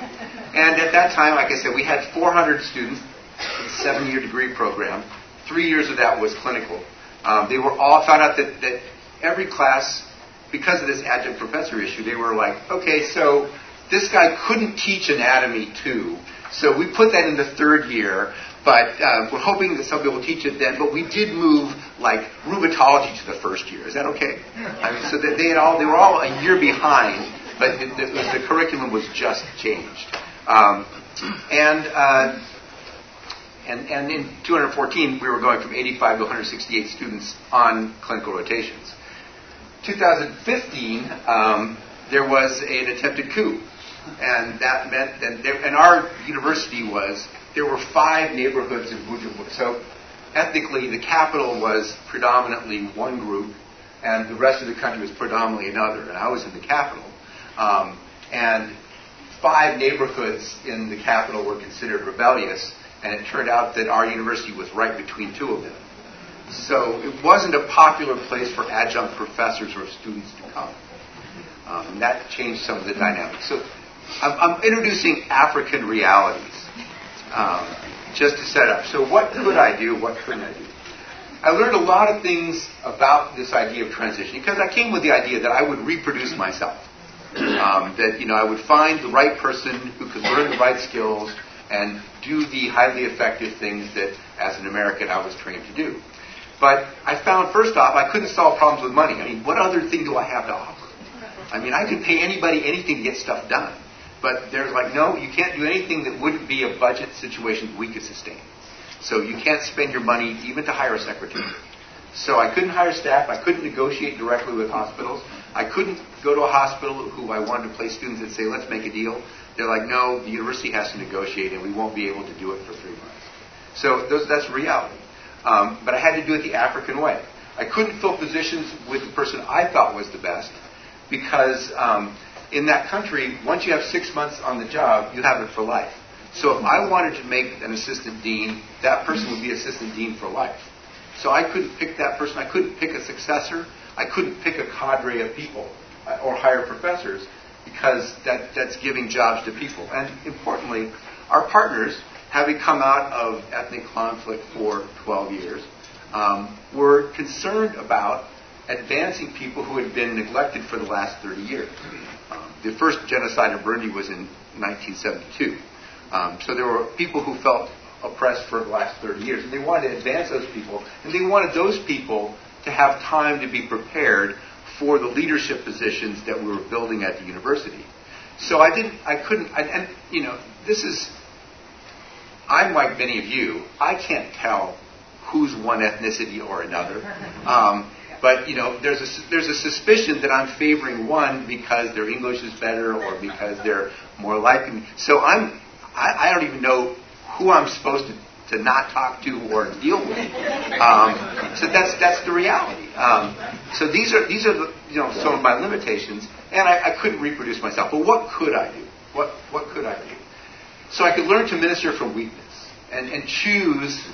And at that time, like I said, we had 400 students, in seven year degree program. Three years of that was clinical. Um, they were all found out that, that every class, because of this adjunct professor issue, they were like, okay, so this guy couldn't teach anatomy too. So we put that in the third year, but uh, we're hoping that somebody will teach it then. But we did move like rheumatology to the first year. Is that okay? I mean, so they had all they were all a year behind, but was, the curriculum was just changed. Um, and, uh, and, and in 214, we were going from 85 to 168 students on clinical rotations. 2015, um, there was an attempted coup. And that meant that there, and our university was, there were five neighborhoods in Bujumbura. So ethnically, the capital was predominantly one group, and the rest of the country was predominantly another. And I was in the capital. Um, and five neighborhoods in the capital were considered rebellious, and it turned out that our university was right between two of them. So it wasn't a popular place for adjunct professors or students to come. Um, and that changed some of the dynamics. So I'm, I'm introducing African realities um, just to set up. So what could I do? What couldn't I do? I learned a lot of things about this idea of transition because I came with the idea that I would reproduce myself. Um, that you know I would find the right person who could learn the right skills and do the highly effective things that, as an American, I was trained to do. But I found, first off, I couldn't solve problems with money. I mean, what other thing do I have to offer? I mean, I could pay anybody anything to get stuff done. But there's like, no, you can't do anything that wouldn't be a budget situation we could sustain. So you can't spend your money even to hire a secretary. So I couldn't hire staff. I couldn't negotiate directly with hospitals. I couldn't go to a hospital who I wanted to place students and say, let's make a deal. They're like, no, the university has to negotiate and we won't be able to do it for three months. So those, that's reality. Um, but I had to do it the African way. I couldn't fill positions with the person I thought was the best because um, in that country, once you have six months on the job, you have it for life. So if I wanted to make an assistant dean, that person would be assistant dean for life. So I couldn't pick that person. I couldn't pick a successor. I couldn't pick a cadre of people uh, or hire professors because that, that's giving jobs to people. And importantly, our partners, having come out of ethnic conflict for 12 years, um, were concerned about advancing people who had been neglected for the last 30 years. The first genocide in Burundi was in 1972. Um, so there were people who felt oppressed for the last 30 years, and they wanted to advance those people, and they wanted those people to have time to be prepared for the leadership positions that we were building at the university. So I didn't, I couldn't, I, and you know, this is, I'm like many of you, I can't tell who's one ethnicity or another. Um, but you know, there's a there's a suspicion that I'm favoring one because their English is better or because they're more like me. So I'm I, I don't even know who I'm supposed to to not talk to or deal with. Um, so that's that's the reality. Um, so these are these are the, you know some of my limitations, and I, I couldn't reproduce myself. But what could I do? What what could I do? So I could learn to minister from weakness and, and choose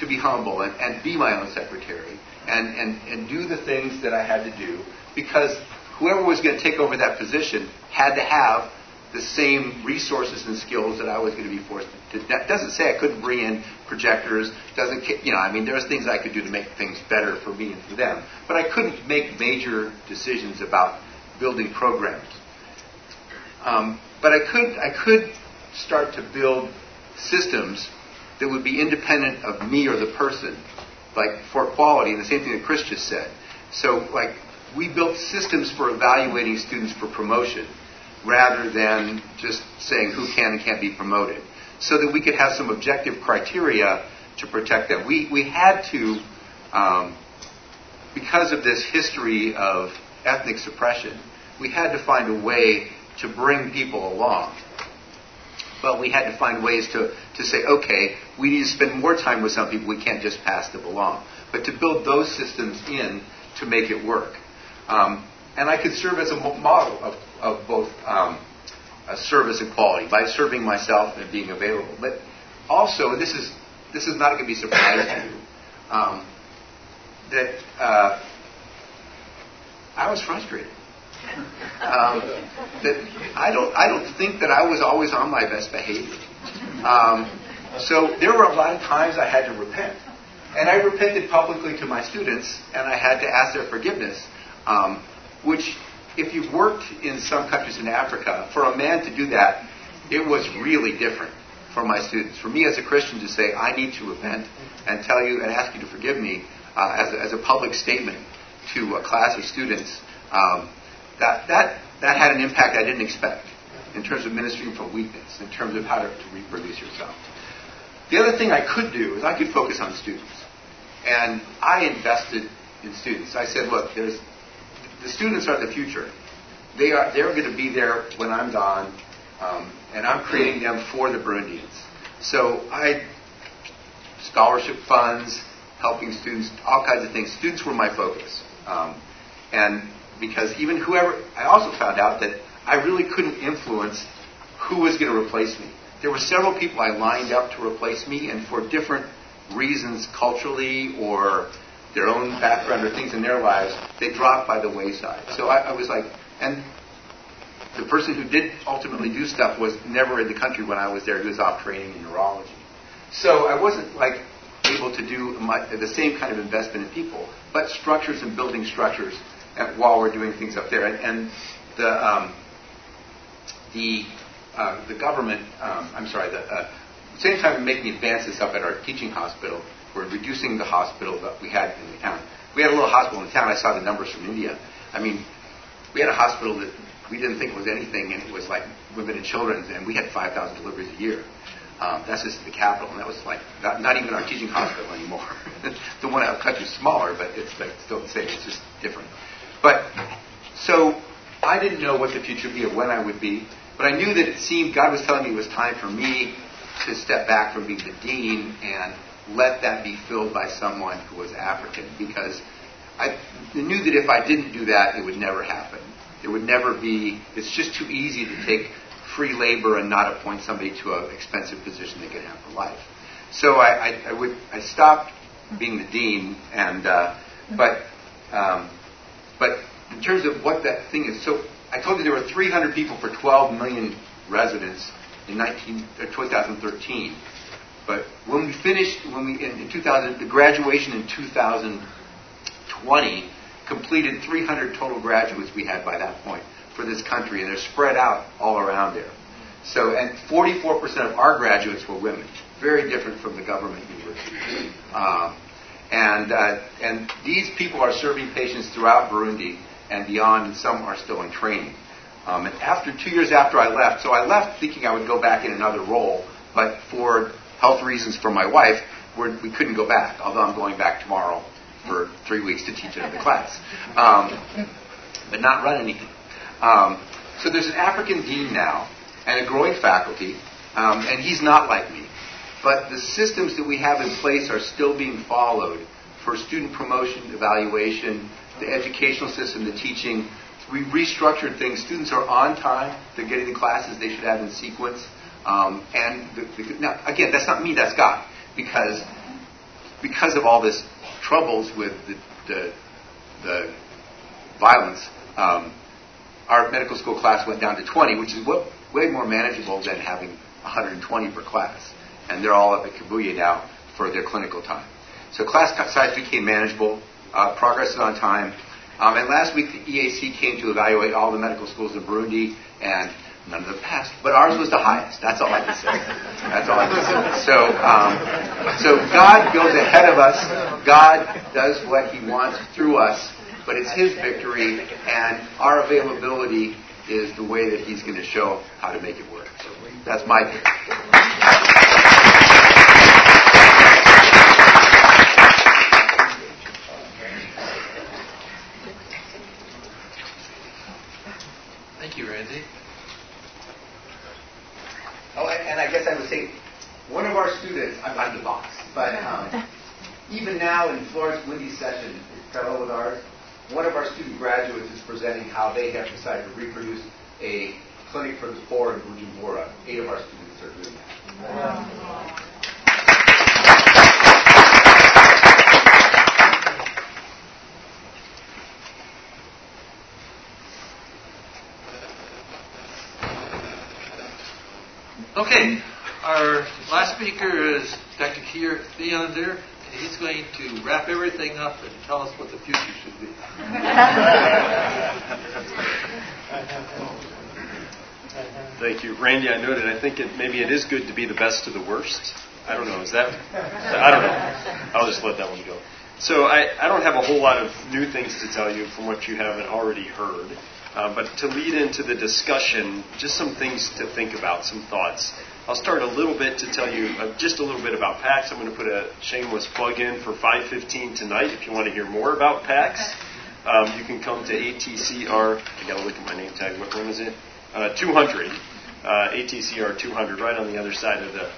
to be humble and, and be my own secretary and, and, and do the things that I had to do because whoever was going to take over that position had to have the same resources and skills that I was going to be forced to. That doesn't say I couldn't bring in projectors. Doesn't you know? I mean, there's things I could do to make things better for me and for them, but I couldn't make major decisions about building programs. Um, but I could I could start to build systems that would be independent of me or the person, like for quality, and the same thing that Chris just said. So, like, we built systems for evaluating students for promotion rather than just saying who can and can't be promoted, so that we could have some objective criteria to protect them. We, we had to, um, because of this history of ethnic suppression, we had to find a way to bring people along. But we had to find ways to, to say, okay, we need to spend more time with some people. We can't just pass them along. But to build those systems in to make it work. Um, and I could serve as a model of, of both um, service and quality by serving myself and being available. But also, this is this is not going to be surprising to you, um, that uh, I was frustrated. Um, that I don't I don't think that I was always on my best behavior. Um, so there were a lot of times I had to repent, and I repented publicly to my students, and I had to ask their forgiveness. Um, which, if you've worked in some countries in Africa, for a man to do that, it was really different for my students. For me as a Christian to say, I need to repent and tell you and ask you to forgive me uh, as, a, as, a, public statement to a class of students, um, that, that, that had an impact I didn't expect in terms of ministering from weakness, in terms of how to, to reproduce yourself. The other thing I could do is I could focus on students. And I invested in students. I said, look, there's the students are the future. They are they're going to be there when I'm gone, um, and I'm creating them for the Burundians. So I scholarship funds, helping students, all kinds of things. Students were my focus, um, and because even whoever I also found out that I really couldn't influence who was going to replace me. There were several people I lined up to replace me, and for different reasons, culturally or their own background or things in their lives, they dropped by the wayside. So I, I was like, and the person who did ultimately do stuff was never in the country when I was there. He was off training in neurology. So I wasn't like able to do my, the same kind of investment in people, but structures and building structures at, while we're doing things up there. And, and the um, the uh, the government, um, I'm sorry, the uh, same time we're making advances up at our teaching hospital, we're reducing the hospital that we had in the town. We had a little hospital in the town. I saw the numbers from India. I mean, we had a hospital that we didn't think was anything, and it was like women and children, and we had 5,000 deliveries a year. Um, that's just the capital, and that was like not, not even our teaching hospital anymore. the one out of country is smaller, but it's like still the same. It's just different. But so I didn't know what the future would be or when I would be, but I knew that it seemed God was telling me it was time for me to step back from being the dean and let that be filled by someone who was African because I knew that if I didn't do that, it would never happen. It would never be, it's just too easy to take free labor and not appoint somebody to an expensive position they could have for life. So I, I, I would, I stopped being the dean and, uh, but, um, but in terms of what that thing is, so I told you there were 300 people for 12 million residents in 19, uh, 2013. But when we finished, when we in, in 2000, the graduation in 2020 completed 300 total graduates we had by that point for this country, and they're spread out all around there. So, and 44% of our graduates were women, very different from the government universities. Um, and uh, and these people are serving patients throughout Burundi and beyond, and some are still in training. Um, and after two years after I left, so I left thinking I would go back in another role, but for health reasons for my wife, we're, we could not go back, although I'm going back tomorrow for three weeks to teach another class, um, but not run anything. Um, so there's an African dean now and a growing faculty, um, and he's not like me. But the systems that we have in place are still being followed for student promotion, evaluation, the educational system, the teaching. We restructured things. Students are on time. They're getting the classes they should have in sequence. Um, and the, the, now, again, that's not me. That's God, because because of all this troubles with the, the, the violence. Um, our medical school class went down to 20, which is what, way more manageable than having 120 per class. And they're all up at Kibuye now for their clinical time. So class size became manageable. Uh, progress is on time. Um, and last week the EAC came to evaluate all the medical schools in Burundi, and none of them passed. But ours was the highest. That's all I can say. That's all I can say. So, um, so God goes ahead of us. God does what He wants through us but it's his victory, and our availability is the way that he's going to show how to make it work. So that's my pick. Thank you, Oh, and I guess I would say one of our students, I'm not the box, but um, even now in Florence Wendy's session, it's parallel with ours, one of our student graduates is presenting how they have decided to reproduce a clinic for the poor in Bujumbura. Eight of our students are doing that. Okay, our last speaker is Dr. Keir Thelander and he's going to wrap everything up and tell us what the future should be. Thank you, Randy. I noted. I think it, maybe it is good to be the best of the worst. I don't know. Is that? I don't know. I'll just let that one go. So I, I don't have a whole lot of new things to tell you from what you haven't already heard. Uh, but to lead into the discussion, just some things to think about, some thoughts. I'll start a little bit to tell you uh, just a little bit about PAACS. I'm going to put a shameless plug in for 5:15 tonight. If you want to hear more about PAACS, um, you can come to ATCR. I got to look at my name tag. What room is it? Uh, 200. Uh, ATCR 200, right on the other side of the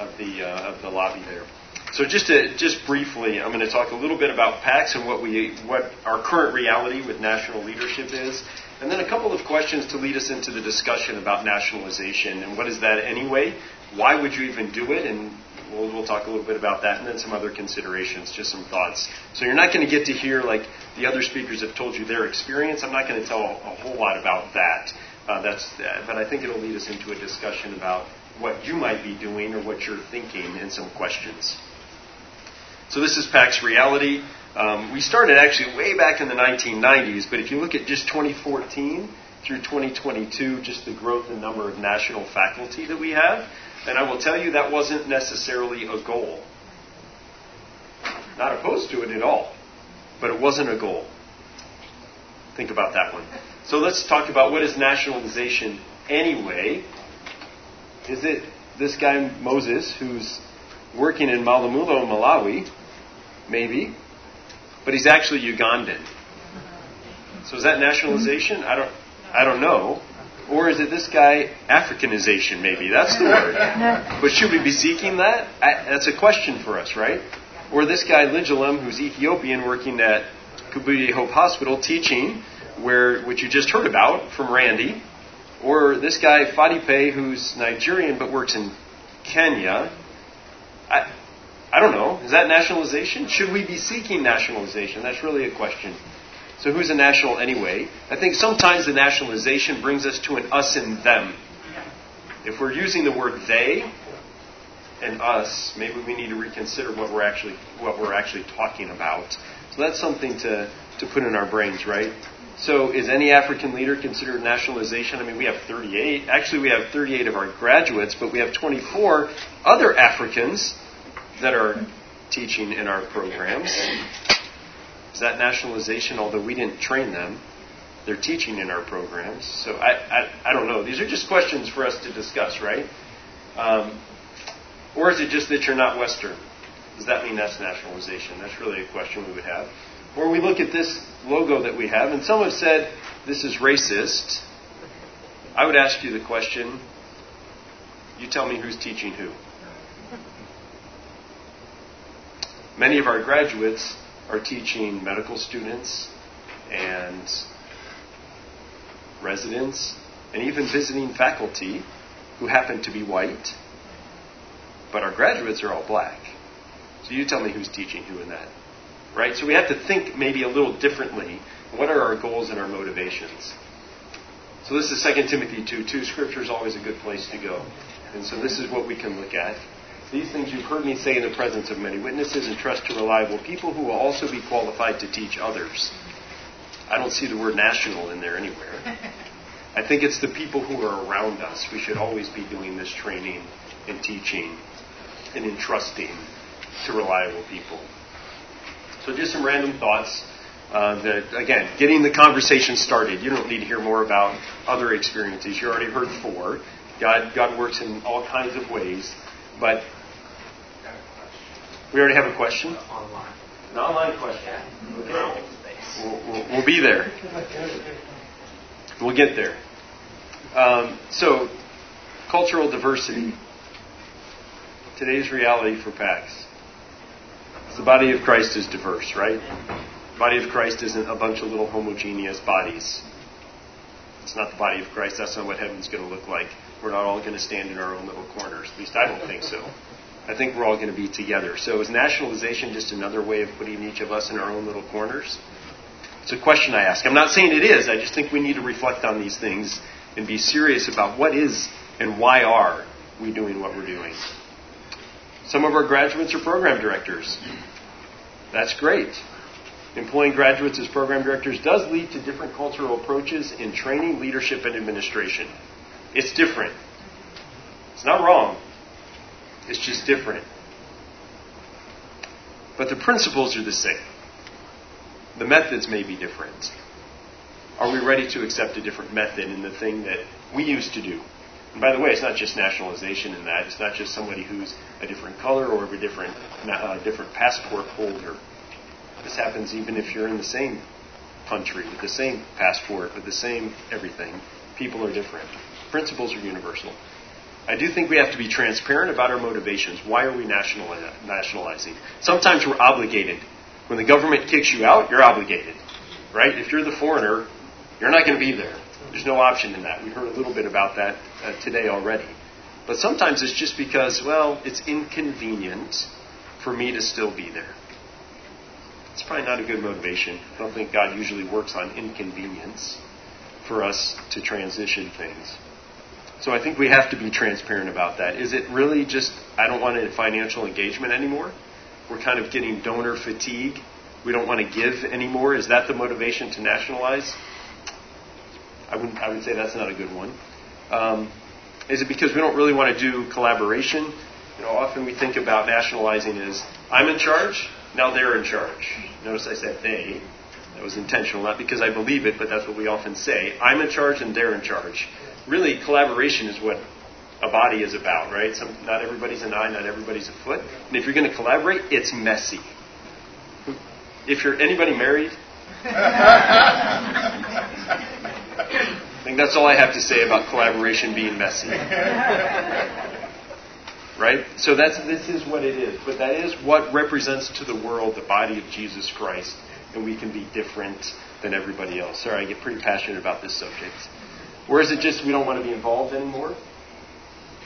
of the uh, of the lobby there. So just to, just briefly, I'm going to talk a little bit about PAACS and what we what our current reality with national leadership is, and then a couple of questions to lead us into the discussion about nationalization and what is that anyway? Why would you even do it? And we'll, we'll talk a little bit about that and then some other considerations, just some thoughts. So you're not going to get to hear like the other speakers have told you their experience. I'm not going to tell a, whole lot about that. Uh, that's, uh, but I think it'll lead us into a discussion about what you might be doing or what you're thinking and some questions. So this is PAACS Reality. Um, we started actually way back in the 1990s, but if you look at just 2014 through 2022, just the growth in number of national faculty that we have, and I will tell you that wasn't necessarily a goal. Not opposed to it at all, but it wasn't a goal. Think about that one. So let's talk about what is nationalization anyway. Is it this guy Moses who's working in Malamulo, Malawi? Maybe but he's actually Ugandan. So is that nationalization? I don't, I don't know. Or is it this guy Africanization? Maybe that's the word. But should we be seeking that? I, that's a question for us, right? Or this guy Ligilum, who's Ethiopian, working at Kibuye Hope Hospital, teaching, where which you just heard about from Randy. Or this guy Fadipe, who's Nigerian but works in Kenya. I, I don't know. Is that nationalization? Should we be seeking nationalization? That's really a question. So who's a national anyway? I think sometimes the nationalization brings us to an us and them. If we're using the word they and us, maybe we need to reconsider what we're actually what we're actually talking about. So that's something to, to put in our brains, right? So is any African leader considered nationalization? I mean, we have 38. Actually, we have 38 of our graduates, but we have 24 other Africans that are teaching in our programs. Is that nationalization? Although we didn't train them, they're teaching in our programs. So I, I, I don't know. These are just questions for us to discuss, right? Um, or is it just that you're not Western? Does that mean that's nationalization? That's really a question we would have. Or we look at this logo that we have, and some have said this is racist. I would ask you the question you tell me who's teaching who. Many of our graduates are teaching medical students and residents and even visiting faculty who happen to be white, but our graduates are all black. So you tell me who's teaching who in that. Right? So we have to think maybe a little differently. What are our goals and our motivations? So this is 2 Timothy 2 2. Scripture is always a good place to go. And so this is what we can look at. These things you've heard me say in the presence of many witnesses, and trust to reliable people who will also be qualified to teach others. I don't see the word national in there anywhere. I think it's the people who are around us. We should always be doing this training and teaching and entrusting to reliable people. So, just some random thoughts. Uh, that again, getting the conversation started. You don't need to hear more about other experiences. You already heard four. God, God works in all kinds of ways, but we already have a question. Online. An online question. Okay. We'll, we'll, we'll be there. We'll get there. Um, so, cultural diversity. Today's reality for PAACS. The body of Christ is diverse, right? The body of Christ isn't a bunch of little homogeneous bodies. It's not the body of Christ. That's not what heaven's going to look like. We're not all going to stand in our own little corners. At least I don't think so. I think we're all going to be together. So is nationalization just another way of putting each of us in our own little corners? It's a question I ask. I'm not saying it is. I just think we need to reflect on these things and be serious about what is and why are we doing what we're doing. Some of our graduates are program directors. That's great. Employing graduates as program directors does lead to different cultural approaches in training, leadership, and administration. It's different. It's not wrong. It's just different. But the principles are the same. The methods may be different. Are we ready to accept a different method in the thing that we used to do? And by the way, it's not just nationalization in that. It's not just somebody who's a different color or a different, uh, different passport holder. This happens even if you're in the same country with the same passport, with the same everything. People are different. Principles are universal. I do think we have to be transparent about our motivations. Why are we nationalizing? Sometimes we're obligated. When the government kicks you out, you're obligated. Right? If you're the foreigner, you're not going to be there. There's no option in that. We heard a little bit about that uh, today already. But sometimes it's just because, well, it's inconvenient for me to still be there. It's probably not a good motivation. I don't think God usually works on inconvenience for us to transition things. So I think we have to be transparent about that. Is it really just, I don't want a financial engagement anymore? We're kind of getting donor fatigue. We don't want to give anymore. Is that the motivation to nationalize? I would, I would say that's not a good one. Um, is it because we don't really want to do collaboration? You know, often we think about nationalizing as I'm in charge, now they're in charge. Notice I said they. That was intentional, not because I believe it, but that's what we often say. I'm in charge and they're in charge. Really, collaboration is what a body is about, right? Some, not everybody's an eye, not everybody's a foot. And if you're going to collaborate, it's messy. If you're anybody married, I think that's all I have to say about collaboration being messy. Right? So that's this is what it is. But that is what represents to the world the body of Jesus Christ, and we can be different than everybody else. Sorry, I get pretty passionate about this subject. Or is it just we don't want to be involved anymore?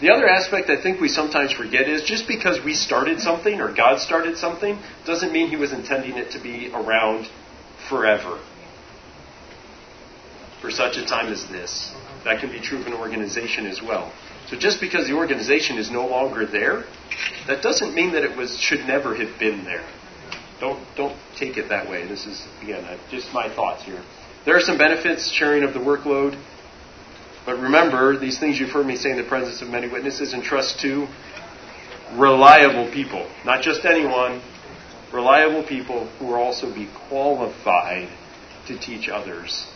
The other aspect I think we sometimes forget is just because we started something or God started something doesn't mean He was intending it to be around forever for such a time as this. That can be true of an organization as well. So just because the organization is no longer there, that doesn't mean that it was should never have been there. Don't don't take it that way. This is again just my thoughts here. There are some benefits sharing of the workload, but remember these things you've heard me say in the presence of many witnesses and trust to reliable people, not just anyone, reliable people who will also be qualified to teach others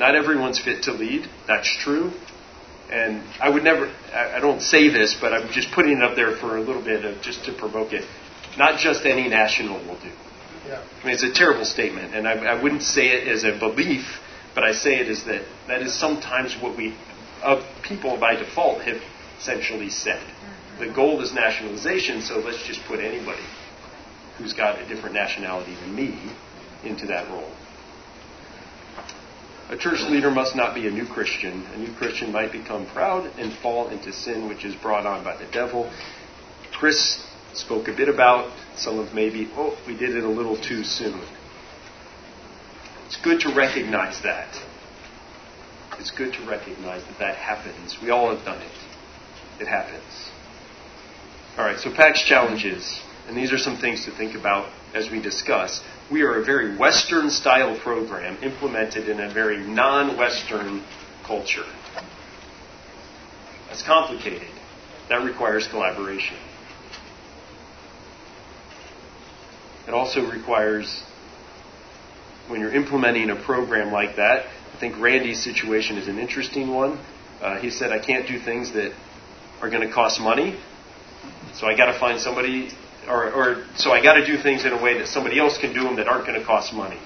not everyone's fit to lead. That's true. And I would never, I don't say this, but I'm just putting it up there for a little bit of just to provoke it. Not just any national will do. Yeah. I mean, it's a terrible statement, and I, I wouldn't say it as a belief, but I say it as that that is sometimes what we, of people by default, have essentially said. The goal is nationalization, so let's just put anybody. who's got a different nationality than me into that role. A church leader must not be a new Christian. A new Christian might become proud and fall into sin, which is brought on by the devil. Chris spoke a bit about some of maybe, oh, we did it a little too soon. It's good to recognize that. It's good to recognize that that happens. We all have done it. It happens. All right, so PAACS challenges, and these are some things to think about as we discuss. We are a very Western style program implemented in a very non Western culture. That's complicated. That requires collaboration. It also requires, when you're implementing a program like that, I think Randy's situation is an interesting one. Uh, he said, I can't do things that are going to cost money, so I got to find somebody, or, or so I got to do things in a way that somebody else can do them that aren't going to cost money.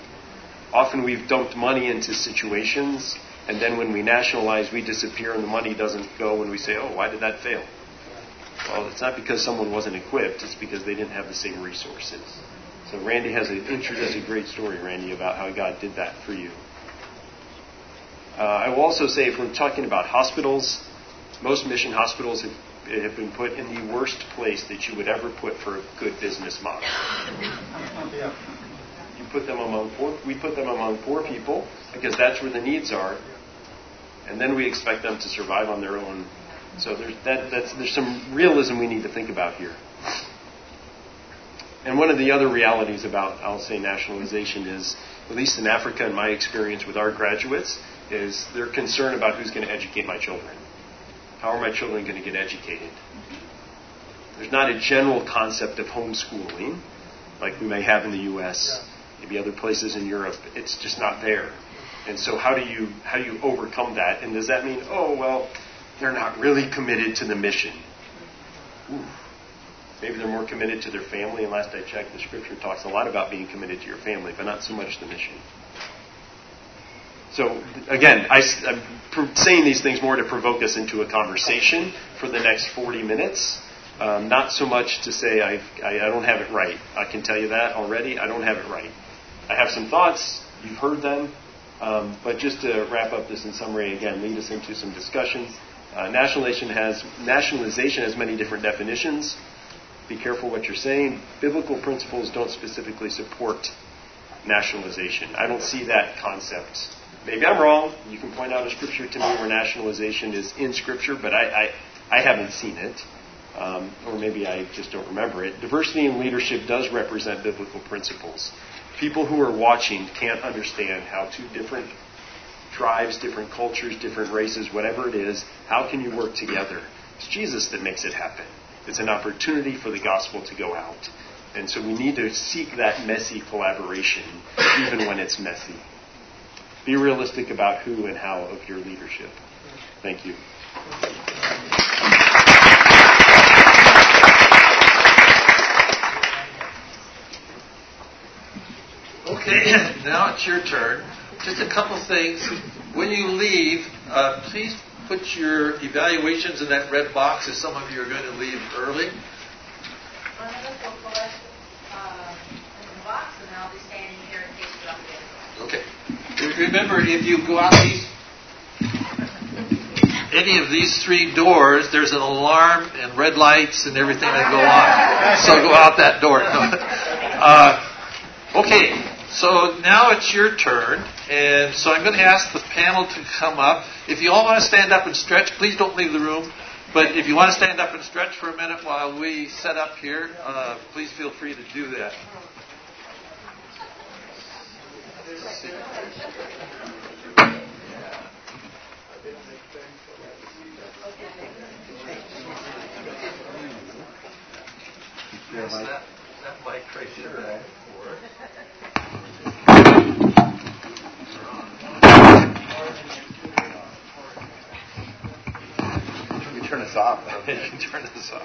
Often we've dumped money into situations, and then when we nationalize, we disappear, and the money doesn't go, and we say, oh, why did that fail? Well, it's not because someone wasn't equipped, it's because they didn't have the same resources. So Randy has a, has a great story, Randy, about how God did that for you. Uh, I will also say, if we're talking about hospitals, most mission hospitals have have been put in the worst place that you would ever put for a good business model. You put them among poor, we put them among poor people because that's where the needs are, and then we expect them to survive on their own. So there's that, there's some realism we need to think about here. And one of the other realities about, I'll say, nationalization is, at least in Africa, in my experience with our graduates, is they're concerned about who's going to educate my children. How are my children going to get educated? Mm-hmm. There's not a general concept of homeschooling like we may have in the U.S., maybe other places in Europe. It's just not there. And so, how do you how do you overcome that? And does that mean, oh well, they're not really committed to the mission? Ooh. Maybe they're more committed to their family. And last I checked, the scripture talks a lot about being committed to your family, but not so much the mission. So again, I, am saying these things more to provoke us into a conversation for the next 40 minutes. Um, not so much to say I, I, I, don't have it right. I can tell you that already. I don't have it right. I have some thoughts. You've heard them. Um, but just to wrap up this in summary, again, lead us into some discussions. Uh, nationalization has nationalization has many different definitions. Be careful what you're saying. Biblical principles don't specifically support nationalization. I don't see that concept Maybe I'm wrong. You can point out a scripture to me where nationalization is in scripture, but I, I, I haven't seen it. Um, or maybe I just don't remember it. Diversity in leadership does represent biblical principles. People who are watching can't understand how two different tribes, different cultures, different races, whatever it is, how can you work together? It's Jesus that makes it happen. It's an opportunity for the gospel to go out. And so we need to seek that messy collaboration, even when it's messy. Be realistic about who and how of your leadership. Thank you. Okay, now it's your turn. Just a couple things. When you leave, uh, please put your evaluations in that red box if some of you are going to leave early. Okay. Remember, if you go out these, any of these three doors, there's an alarm and red lights and everything that go on. So go out that door. uh, okay, so now it's your turn, and so I'm going to ask the panel to come up. If you all want to stand up and stretch, please don't leave the room. But if you want to stand up and stretch for a minute while we set up here, uh, please feel free to do that. Yes, that. You turn us off. you can turn us off.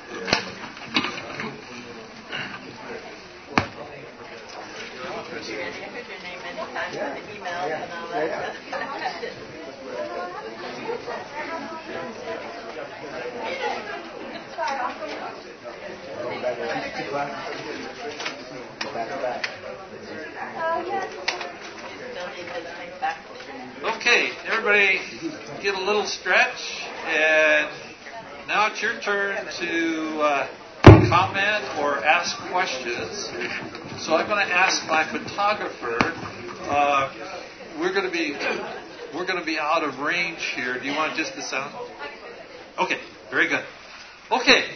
Okay, everybody get a little stretch, and now it's your turn to uh, comment or ask questions. So I'm going to ask my photographer. Uh, we're going to be we're going to be out of range here. Do you want just the sound? Okay, very good. Okay,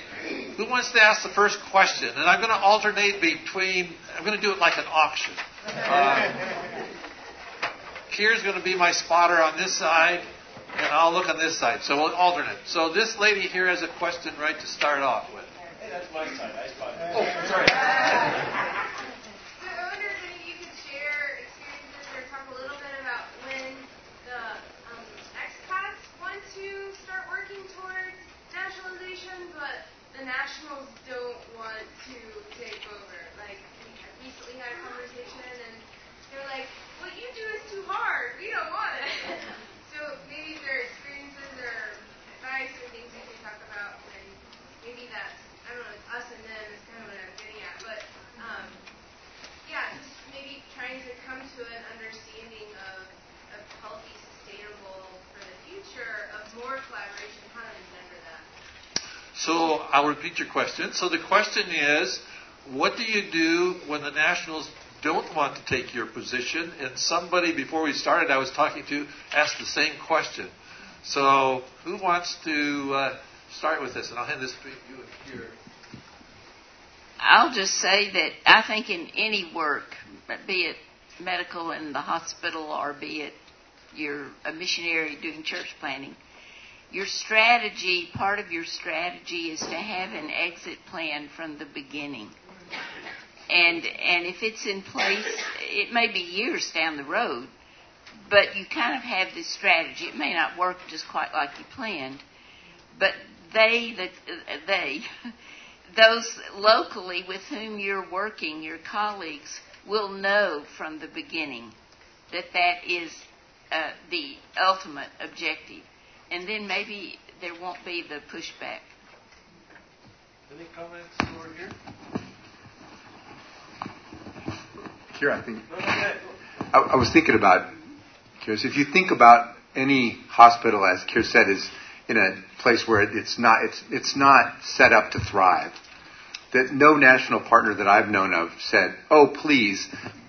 who wants to ask the first question? And I'm going to alternate between. I'm going to do it like an auction. Uh, Keir's going to be my spotter on this side, and I'll look on this side. So we'll alternate. So this lady here has a question right to start off with. Hey, that's my side. I spotted. Oh, sorry. So I wondered if you could share experiences or talk a little bit about when the um, expats want to start working towards nationalization, but the nationals don't want to take over. Like we recently had a conversation, and they're like, "What you do is too hard. We don't want it." so maybe there are experiences or advice or things we can talk about when maybe that's I don't know, it's us and them is kind of what I'm getting at, but um, yeah, just maybe trying to come to an understanding of, of healthy, sustainable for the future of more collaboration, how to remember that. So I'll repeat your question. So the question is, what do you do when the Nationals don't want to take your position? And somebody before we started, I was talking to, asked the same question. So who wants to uh, start with this? And I'll hand this to you here. I'll just say that I think in any work, be it medical in the hospital or be it you're a missionary doing church planning, your strategy, part of your strategy is to have an exit plan from the beginning. And and if it's in place, it may be years down the road, but you kind of have this strategy. It may not work just quite like you planned, but they the they those locally with whom you're working, your colleagues, will know from the beginning that that is uh, the ultimate objective. And then maybe there won't be the pushback. Any comments over here? Here, I think. I, I was thinking about, Keir, if you think about any hospital, as Keir said, is in a place where it's not, it's, it's not set up to thrive. That no national partner that I've known of said, oh, please,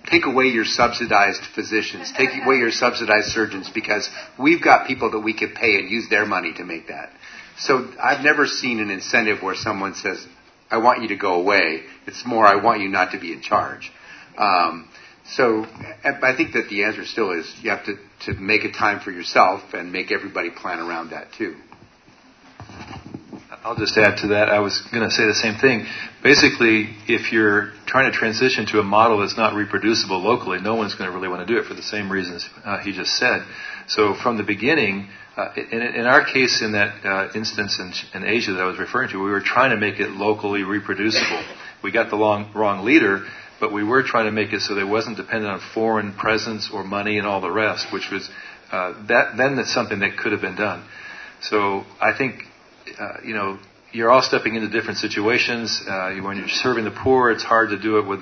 take away your subsidized physicians, take away your subsidized surgeons, because we've got people that we could pay and use their money to make that. So I've never seen an incentive where someone says, I want you to go away. It's more, I want you not to be in charge. Um, so I think that the answer still is you have to, to make a time for yourself and make everybody plan around that too. I'll just add to that. I was going to say the same thing. Basically, if you're trying to transition to a model that's not reproducible locally, no one's going to really want to do it for the same reasons uh, he just said. So from the beginning, uh, in, in, our case, in that uh, instance in, in, Asia that I was referring to, we were trying to make it locally reproducible. We got the long, wrong leader, but we were trying to make it so that it wasn't dependent on foreign presence or money and all the rest, which was uh, that. Then that's something that could have been done. So I think uh, you know, you're all stepping into different situations. Uh, when you're serving the poor, it's hard to do it with,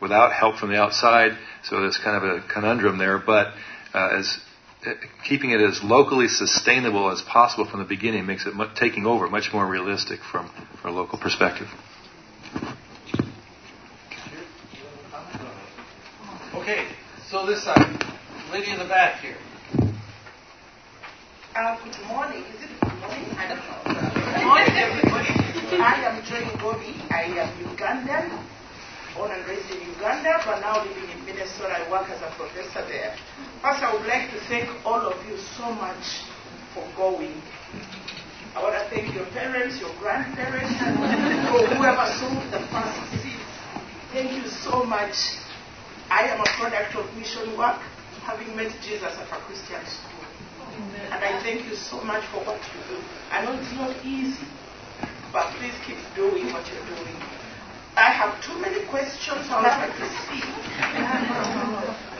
without help from the outside. So there's kind of a conundrum there. But uh, as uh, keeping it as locally sustainable as possible from the beginning makes it taking over much more realistic from, from a local perspective. Okay, so this side, lady in the back here. Uh, good morning. Is it good morning? I am Joy Gobi. I am Ugandan, born and raised in Uganda, but now living in Minnesota. I work as a professor there. First, I would like to thank all of you so much for going. I want to thank your parents, your grandparents, or whoever sowed the first seeds. Thank you so much. I am a product of mission work, having met Jesus at a Christian school. And I thank you so much for what you do. I know it's not easy, but please keep doing what you're doing. I have too many questions I would like to see.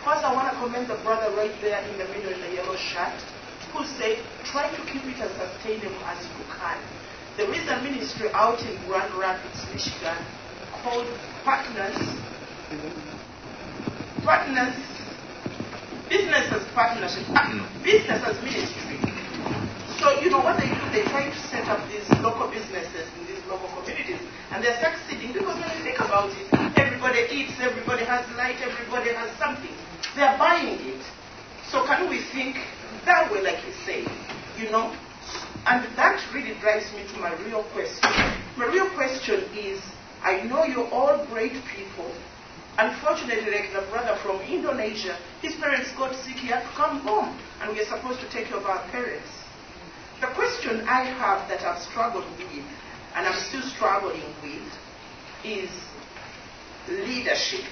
First, I want to commend the brother right there in the middle in the yellow shirt who said, try to keep it as sustainable as you can. There is a ministry out in Grand Rapids, Michigan called Partners partners, business as partnership, ah, business as ministry. So, you know what they do? They try to set up these local businesses in these local communities, and they're succeeding because when you think about it, everybody eats, everybody has light, everybody has something. They're buying it. So, can we think that way, like you say? You know? And that really drives me to my real question. My real question is I know you're all great people. Unfortunately, like the brother from Indonesia, his parents got sick, he had to come home, and we are supposed to take care of our parents. The question I have that I've struggled with, and I'm still struggling with, is leadership.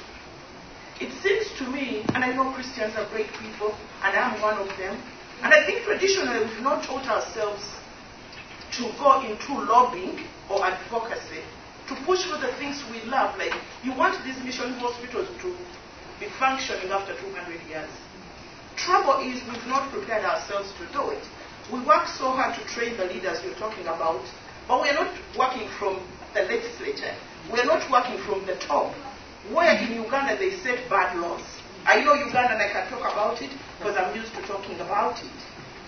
It seems to me, and I know Christians are great people, and I'm one of them, and I think traditionally we've not taught ourselves to go into lobbying or advocacy to push for the things we love. Like, you want these mission hospitals to be functioning after 200 years. Trouble is, we've not prepared ourselves to do it. We work so hard to train the leaders you're talking about, but we're not working from the legislature. We're not working from the top. Where in Uganda they set bad laws. I know Uganda and I can talk about it because I'm used to talking about it.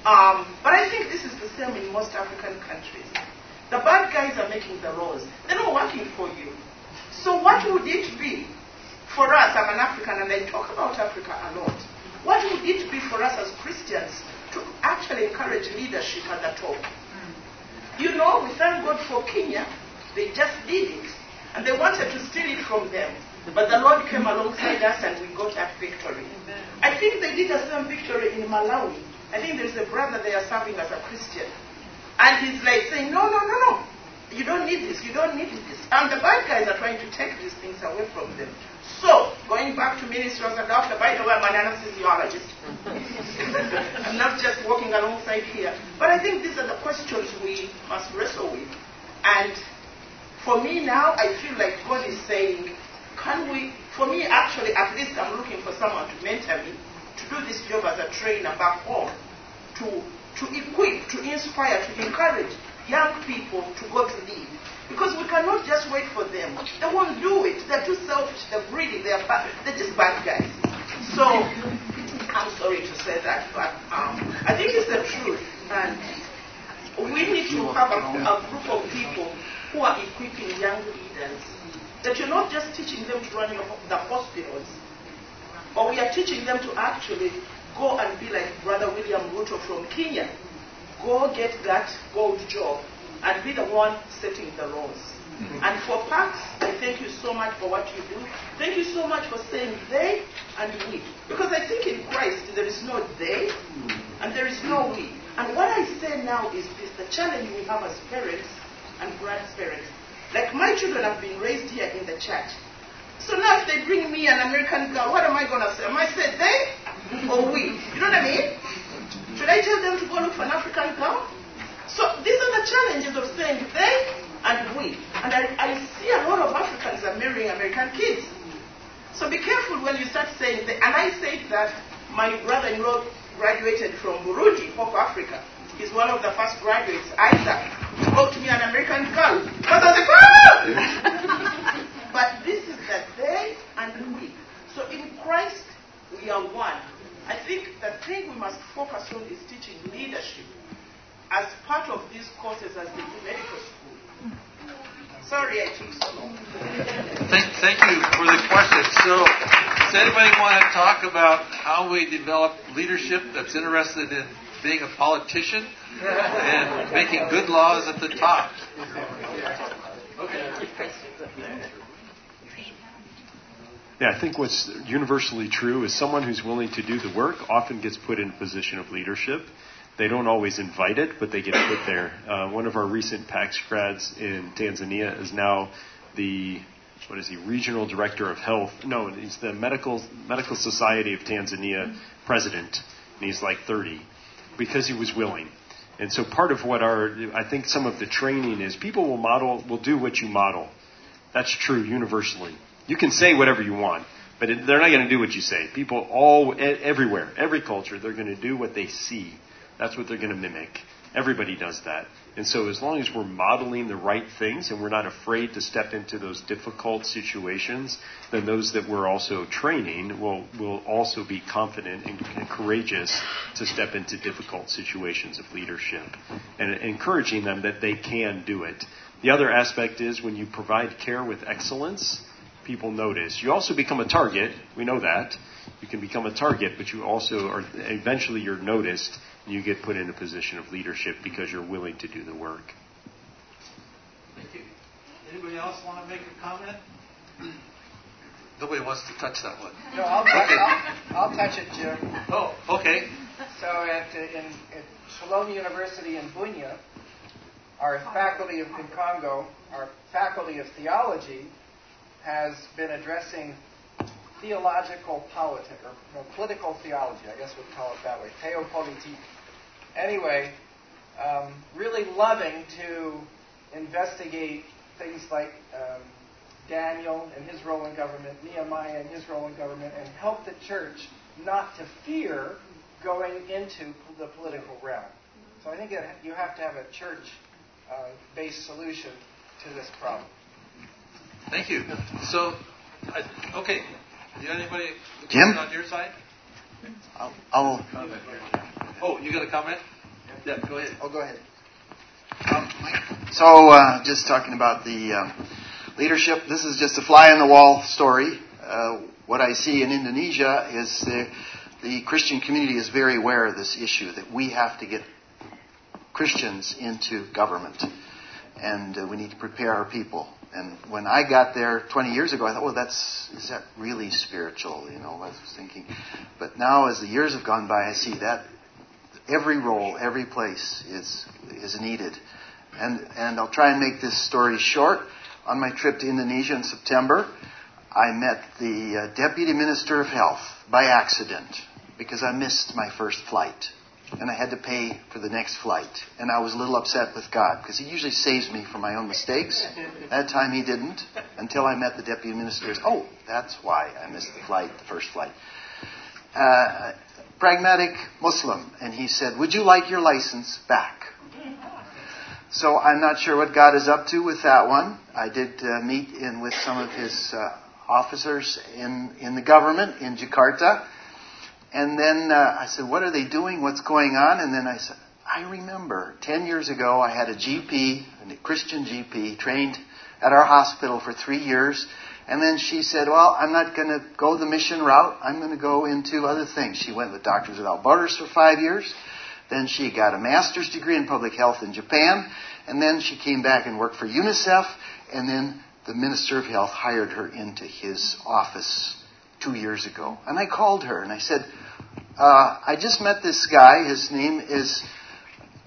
Um, but I think this is the same in most African countries. The bad guys are making the laws. They're not working for you. So what would it be for us? I'm an African and I talk about Africa a lot. What would it be for us as Christians to actually encourage leadership at the top? You know, we thank God for Kenya. They just did it. And they wanted to steal it from them. But the Lord came alongside us and we got that victory. I think they did the same victory in Malawi. I think there's a brother they are serving as a Christian. And he's like saying, no, no, no, no. You don't need this. You don't need this. And the bad guys are trying to take these things away from them. So, going back to ministry as a doctor, by the way, I'm an anesthesiologist. I'm not just walking alongside here. But I think these are the questions we must wrestle with. And for me now, I feel like God is saying, can we, for me actually, at least I'm looking for someone to mentor me, to do this job as a trainer back home, to, to equip, to inspire, to encourage young people to go to lead. Because we cannot just wait for them. They won't do it. They're too selfish, they're greedy, they're bad, they're just bad guys. So, I'm sorry to say that, but um, I think it's the truth. And we need to have a, a group of people who are equipping young leaders. That you're not just teaching them to run the hospitals, but we are teaching them to actually go and be like Brother William Ruto from Kenya. Go get that gold job and be the one setting the laws. Mm-hmm. And for PAACS, I thank you so much for what you do. Thank you so much for saying they and we. Because I think in Christ there is no they and there is no we. And what I say now is this the challenge we have as parents and grandparents. Like my children have been raised here in the church. So now if they bring me an American girl, what am I going to say? Am I say they or we? You know what I mean? Should I tell them to go look for an African girl? So these are the challenges of saying they and we. And I, I see a lot of Africans are marrying American kids. So be careful when you start saying they. And I said that my brother-in-law graduated from Burundi, Hope Africa. He's one of the first graduates. Isaac wrote me an American girl. Because I was like, ah! but this is the they and we. So in Christ, we are one. I think the thing we must focus on is teaching leadership as part of these courses as they do medical school. Sorry I took so long. Thank, thank you for the question. So, does anybody want to talk about how we develop leadership that's interested in being a politician and making good laws at the top? Yeah, I think what's universally true is someone who's willing to do the work often gets put in a position of leadership. They don't always invite it, but they get put there. Uh, one of our recent PAACS grads in Tanzania is now the what is he regional director of health? No, he's the medical medical society of Tanzania president, and he's like 30 because he was willing. And so part of what our I think some of the training is people will model will do what you model. That's true universally. You can say whatever you want, but it, they're not going to do what you say. People all everywhere, every culture, they're going to do what they see. That's what they're going to mimic. Everybody does that. And so, as long as we're modeling the right things and we're not afraid to step into those difficult situations, then those that we're also training will, will also be confident and, and courageous to step into difficult situations of leadership and encouraging them that they can do it. The other aspect is when you provide care with excellence, people notice. You also become a target. We know that. You can become a target, but you also are eventually you're noticed and you get put in a position of leadership because you're willing to do the work. Thank you. Anybody else want to make a comment? Nobody wants to touch that one. No, I'll, Okay. I'll, I'll touch it, Jim. Oh, okay. So at, uh, in, at Shalom University in Bunia, our faculty of in Congo, our faculty of theology has been addressing theological politics, or no, political theology, I guess we'd call it that way, theopolitique. Anyway, um, really loving to investigate things like um, Daniel and his role in government, Nehemiah and his role in government, and help the church not to fear going into the political realm. So I think you have to have a church-based solution to this problem. Thank you. So, I, okay. You got anybody Jim? on your side? I'll, I'll Oh, you got a comment? Yeah, go ahead. Oh, go ahead. Um, So, uh, just talking about the uh, leadership, this is just a fly on the wall story. Uh, what I see in Indonesia is the, the Christian community is very aware of this issue that we have to get Christians into government, and uh, we need to prepare our people. And when I got there 20 years ago, I thought, well, that's is that really spiritual? You know, I was thinking. But now, as the years have gone by, I see that every role, every place is is needed. And and I'll try and make this story short. On my trip to Indonesia in September, I met the uh, deputy minister of health by accident because I missed my first flight and I had to pay for the next flight. And I was a little upset with God because He usually saves me from my own mistakes. That time He didn't until I met the deputy minister. Oh, that's why I missed the flight, the first flight. Uh, pragmatic Muslim, and he said, "Would you like your license back?" So I'm not sure what God is up to with that one. I did uh, meet in with some of his uh, officers in in the government in Jakarta, and then uh, I said, "What are they doing? What's going on?" And then I said, "I remember ten years ago I had a GP, a Christian GP, trained at our hospital for three years." And then she said, Well, I'm not going to go the mission route. I'm going to go into other things. She went with Doctors Without Borders for five years. Then she got a master's degree in public health in Japan. And then she came back and worked for UNICEF. And then the Minister of Health hired her into his office two years ago. And I called her and I said, uh, I just met this guy. His name is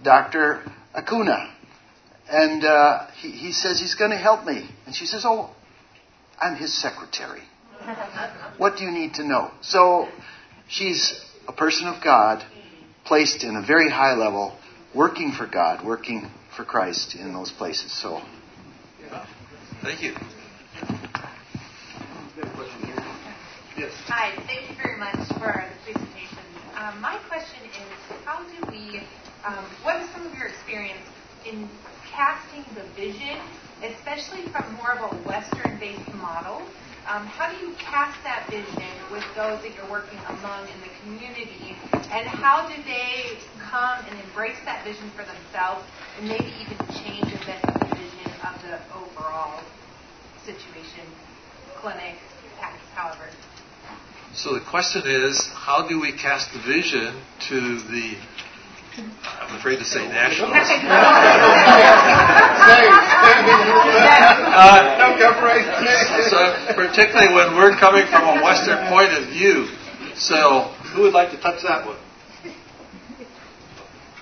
Dr. Acuna. And uh, he, he says he's going to help me. And she says, Oh, I'm his secretary. What do you need to know? So she's a person of God, placed in a very high level, working for God, working for Christ in those places. So Thank you. Yes. Hi, thank you very much for the presentation. Um, my question is, how do we, um, what is some of your experience in casting the vision, especially from more of a Western-based model? Um, how do you cast that vision with those that you're working among in the community, and how do they come and embrace that vision for themselves, and maybe even change a bit of the vision of the overall situation, clinic, practice, however? So the question is, how do we cast the vision to the, I'm afraid to say nationals. Uh, so particularly when we're coming from a Western point of view. So who would like to touch that one?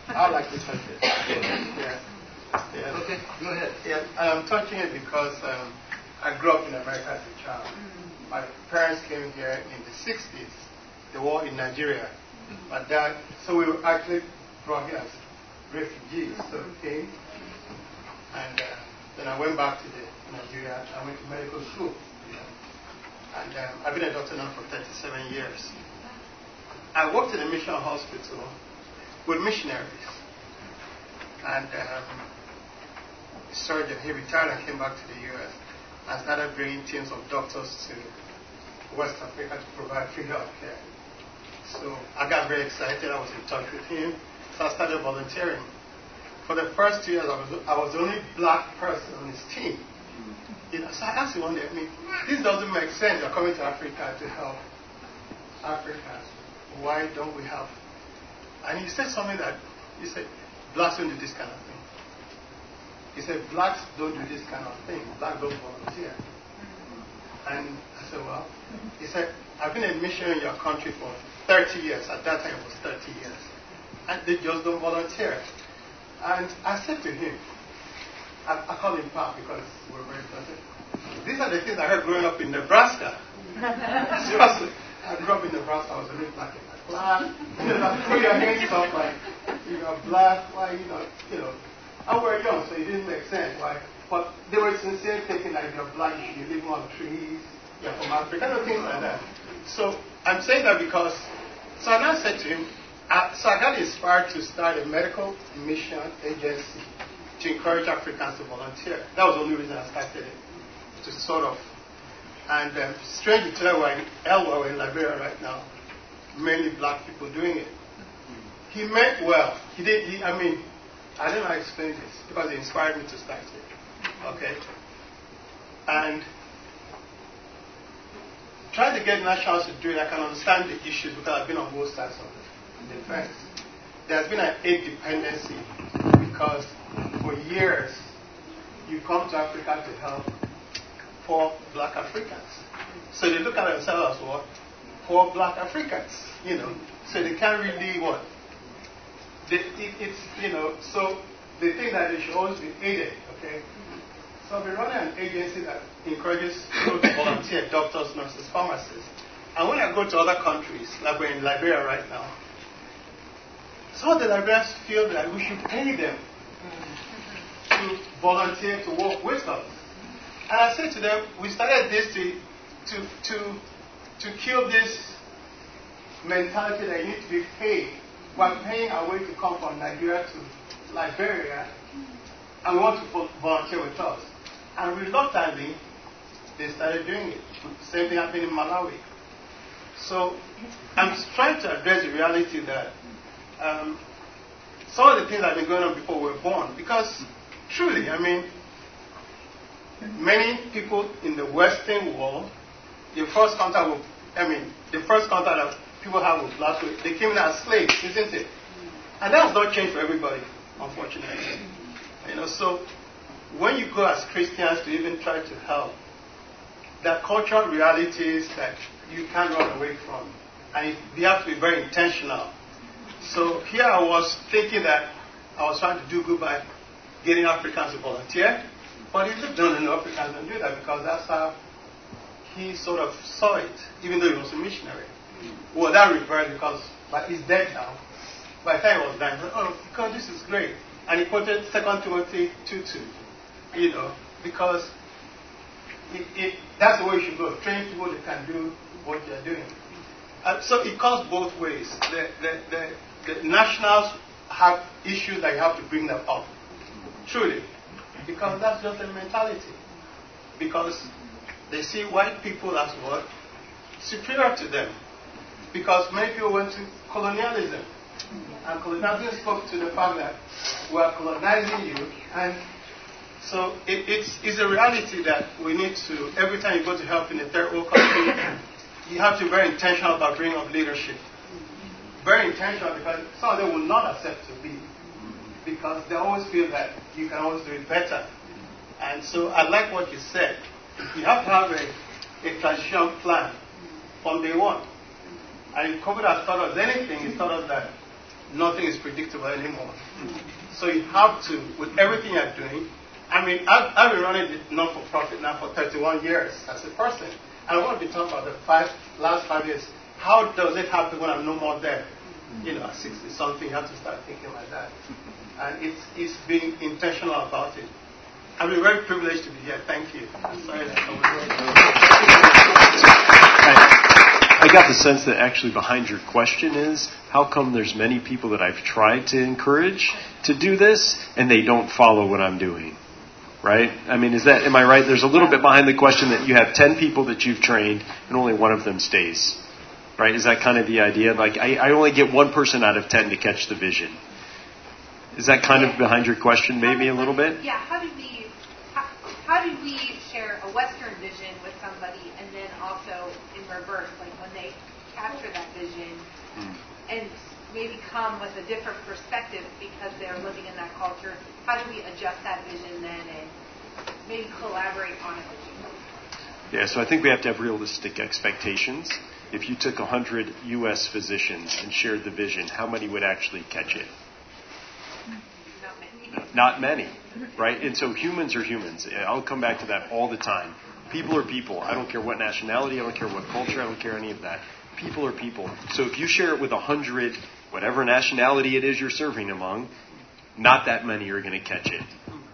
I'd like to touch it. Yeah. Yeah. Okay, go ahead. Yeah, I'm touching it because um, I grew up in America as a child. My parents came here in the 60s, the war in Nigeria. My dad, so we were actually brought here as refugees. So we came, and uh, then I went back to the Nigeria. I went to medical school, and um, I've been a doctor now for 37 years. I worked in a mission hospital with missionaries, and um, surgeon. He retired and came back to the U.S. and started bringing teams of doctors to West Africa to provide free health care. So I got very excited. I was in touch with him. So I started volunteering. For the first two years, I was, I was the only black person on his team. You know, so I asked him one day, I mean, this doesn't make sense. You're coming to Africa to help Africa. Why don't we have? And he said something that he said, blacks don't this kind of. He said, blacks don't do this kind of thing. Blacks don't volunteer. And I said, well, he said, I've been a missionary in your country for 30 years. At that time, it was 30 years. And they just don't volunteer. And I said to him, I, I call him Pop because we're very close. These are the things I heard growing up in Nebraska. Seriously. I grew up in Nebraska. I was a little black in my class. You know, so you're hearing stuff like, you know, black, why, you know, you know. And we're young, so it didn't make sense. Why? But they were sincere thinking that you're black, you live on trees, you're from Africa, and things like that. So I'm saying that because, now said to him, uh, so I got inspired to start a medical mission agency to encourage Africans to volunteer. That was the only reason I started it, to sort of. And um, strange to tell, we're in in Liberia right now, mainly black people doing it. He meant well. He did. He, I mean, I don't know how to explain this because it inspired me to start it. Okay. And trying to get nationals to do it, I can understand the issues because I've been on both sides of it defense. There's been an aid dependency because for years you come to Africa to help poor black Africans. So they look at themselves as what? Poor black Africans, you know. So they can't really what? It, it's, you know, so they think that they should always be aided, okay? So we're running an agency that encourages people to volunteer, doctors, nurses, pharmacists. And when I go to other countries, like we're in Liberia right now, some of the Liberians feel that we should pay them to volunteer to work with us. And I said to them, we started this to, to, to, to kill this mentality that you need to be paid. We're paying our way to come from Nigeria to Liberia, and we want to volunteer with us. And reluctantly, they started doing it. Same thing happened in Malawi. So I'm trying to address the reality that um, some of the things that have been going on before we were born. Because truly, I mean, many people in the Western world, the first contact with, I mean, the first contact that people have with black people, they came in as slaves, isn't it? And that has not changed for everybody, unfortunately. You know, so when you go as Christians to even try to help, there are cultural realities that you can't run away from. And you have to be very intentional so here I was thinking that I was trying to do good by getting Africans to volunteer, but he looked down on Africans and do that because that's how he sort of saw it, even though he was a missionary. Well, that reversed because but he's dead now. By the time he was said, oh, because this is great. And he quoted 2 Timothy 2 2, you know, because it, it, that's the way you should go. Train people that can do what they're doing. Uh, so it cuts both ways. The, the, the, the nationals have issues that you have to bring them up. Truly. Because that's just a mentality. Because they see white people as what? Superior to them. Because many people went to colonialism. And colonialism spoke to the fact that we are colonizing you. And so it, it's, it's a reality that we need to, every time you go to help in a third world country, you have to be very intentional about bringing up leadership very intentional because some of them will not accept to be because they always feel that you can always do it better. And so I like what you said. You have to have a, a transition plan from day one. And COVID has taught us anything, it's taught us that nothing is predictable anymore. So you have to, with everything you're doing, I mean, I've, I've been running the non-for-profit now for 31 years as a person. And I want to be talking about the five, last five years. How does it happen when I'm no more there? you know, at 60 something, you have to start thinking like that. And it's, it's being intentional about it. I've been very privileged to be here. Thank you. sorry that I got the sense that actually behind your question is how come there's many people that I've tried to encourage to do this and they don't follow what I'm doing? right? I mean, is that am I right? There's a little bit behind the question that you have 10 people that you've trained and only one of them stays. Right? Is that kind of the idea? Like I, I only get one person out of 10 to catch the vision. Is that kind of behind your question maybe a little bit? Yeah, how do we how, how do we share a western vision with somebody and then also in reverse like when they capture that vision Hmm. and maybe come with a different perspective because they're living in that culture. How do we adjust that vision then and maybe collaborate on it? Yeah, so I think we have to have realistic expectations. If you took 100 U.S. physicians and shared the vision, how many would actually catch it? Not many. Not many, right? And so humans are humans. I'll come back to that all the time. People are people. I don't care what nationality, I don't care what culture, I don't care any of that. People are people. So if you share it with 100, whatever nationality it is you're serving among, not that many are going to catch it.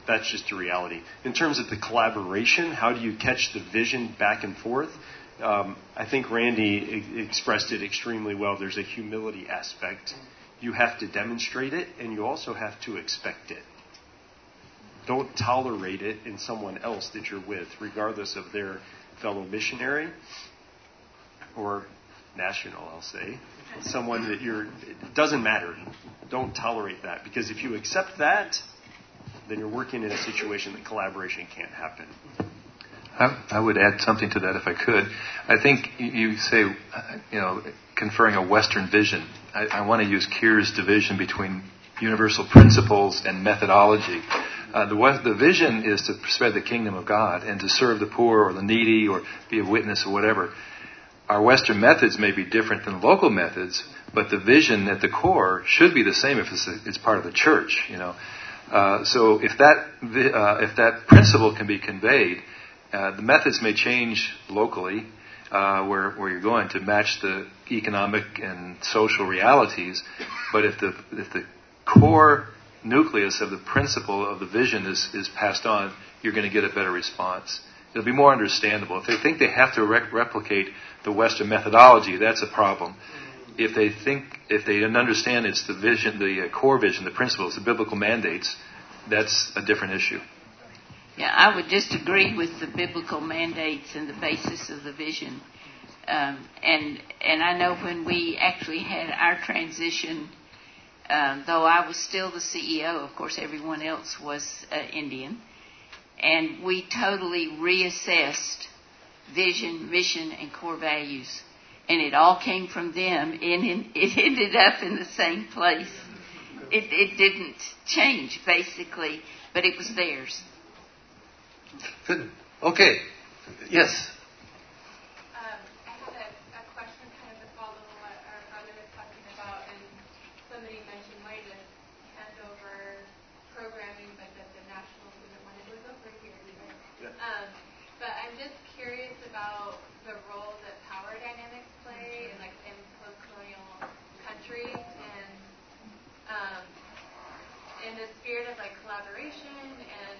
That's just a reality. In terms of the collaboration, how do you catch the vision back and forth? Um, I think Randy expressed it extremely well. There's a humility aspect. You have to demonstrate it, and you also have to expect it. Don't tolerate it in someone else that you're with, regardless of their fellow missionary or national, I'll say. Someone that you're, it doesn't matter. Don't tolerate that. Because if you accept that, then you're working in a situation that collaboration can't happen. I, I would add something to that if I could. I think you- say, you know, conferring a Western vision. I, I want to use Keir's division between universal principles and methodology. Uh, the, the vision is to spread the kingdom of God and to serve the poor or the needy or be a witness or whatever. Our Western methods may be different than local methods, but the vision at the core should be the same if it's, it's part of the church. You know, uh, so if that uh, if that principle can be conveyed, uh, the methods may change locally uh, where where you're going to match the economic and social realities, but if the if the core nucleus of the principle of the vision is, is passed on, you're going to get a better response. It'll be more understandable. If they think they have to re- replicate the Western methodology, that's a problem. If they think, if they don't understand it's the vision, the uh, core vision, the principles, the biblical mandates, that's a different issue. Yeah, I would just agree with the biblical mandates and the basis of the vision. Um, and and I know when we actually had our transition, um, though I was still the CEO, of course everyone else was uh, Indian, and we totally reassessed vision, mission, and core values, and it all came from them, and it ended up in the same place. It, it didn't change basically, but it was theirs. Good. Okay. Yes. Um, I had a, a question kind of to follow what our brother was talking about, and somebody mentioned wanting to hand over programming, but that the Nationals didn't want to do it over here either. Um, but I'm just curious about the role that power dynamics play in like in post-colonial countries, and um, in the spirit of like collaboration and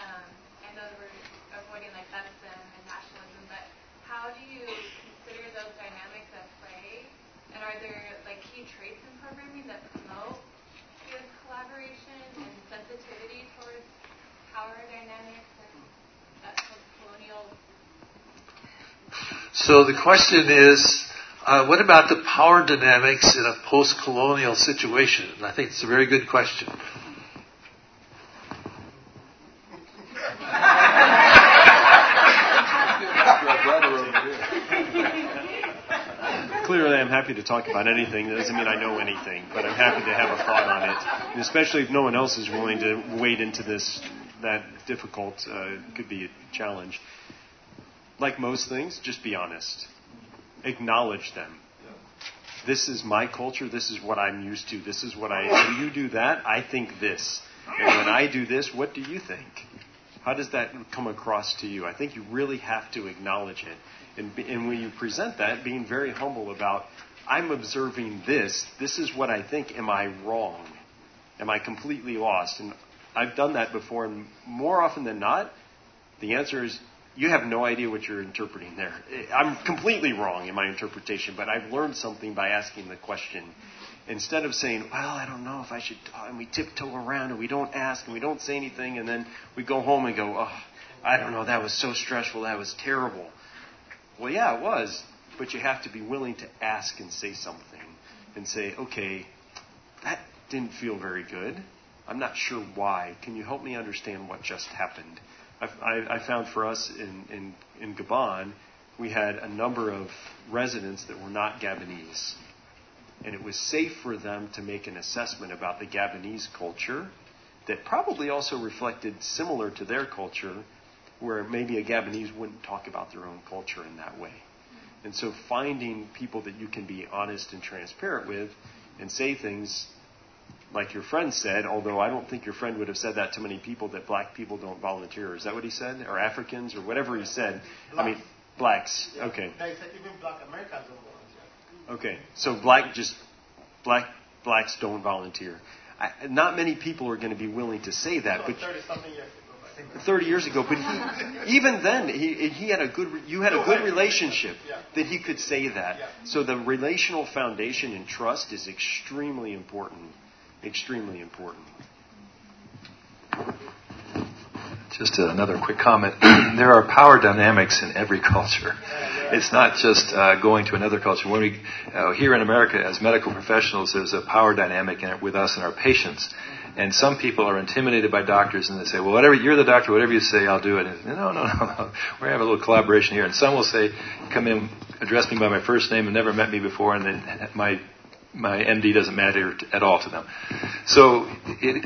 um, I know that we're avoiding like ethnism and nationalism, but how do you consider those dynamics at play? And are there like key traits in programming that promote good collaboration and sensitivity towards power dynamics and that post-colonial? So the question is, uh, what about the power dynamics in a post-colonial situation? And I think it's a very good question. Clearly, I'm happy to talk about anything. That doesn't mean I know anything, but I'm happy to have a thought on it. And especially if no one else is willing to wade into this that difficult, uh, could be a challenge. Like most things, just be honest. Acknowledge them. This is my culture. This is what I'm used to. This is what I. When you do that, I think this. And when I do this, what do you think? How does that come across to you? I think you really have to acknowledge it. And, and when you present that, being very humble about, I'm observing this. This is what I think. Am I wrong? Am I completely lost? And I've done that before, and more often than not, the answer is you have no idea what you're interpreting there. I'm completely wrong in my interpretation, but I've learned something by asking the question. Instead of saying, well, I don't know if I should, and we tiptoe around and we don't ask and we don't say anything, and then we go home and go, oh, I don't know, that was so stressful, that was terrible. Well, yeah, it was, but you have to be willing to ask and say something and say, okay, that didn't feel very good. I'm not sure why. Can you help me understand what just happened? I, I found for us in, in, in Gabon, we had a number of residents that were not Gabonese. And it was safe for them to make an assessment about the Gabonese culture that probably also reflected similar to their culture, where maybe a Gabonese wouldn't talk about their own culture in that way. And so finding people that you can be honest and transparent with and say things like your friend said, although I don't think your friend would have said that to many people that black people don't volunteer. Is that what he said? Or Africans or whatever he said? Blacks. I mean, blacks. Yeah. Okay. They said even black Americans don't volunteer. Okay. So black just black blacks don't volunteer. I, not many people are going to be willing to say that. but 30 something years. 30 years ago, but he, even then, he, he had a good, you had a good relationship that he could say that. So the relational foundation and trust is extremely important extremely important. Just another quick comment. there are power dynamics in every culture. It's not just uh, going to another culture. When we uh, here in America, as medical professionals, there's a power dynamic in it with us and our patients. And some people are intimidated by doctors, and they say, "Well, whatever you're the doctor, whatever you say, I'll do it." And, no, no, no. We're having a little collaboration here. And some will say, "Come in, address me by my first name, and never met me before, and then my my MD doesn't matter at all to them. So it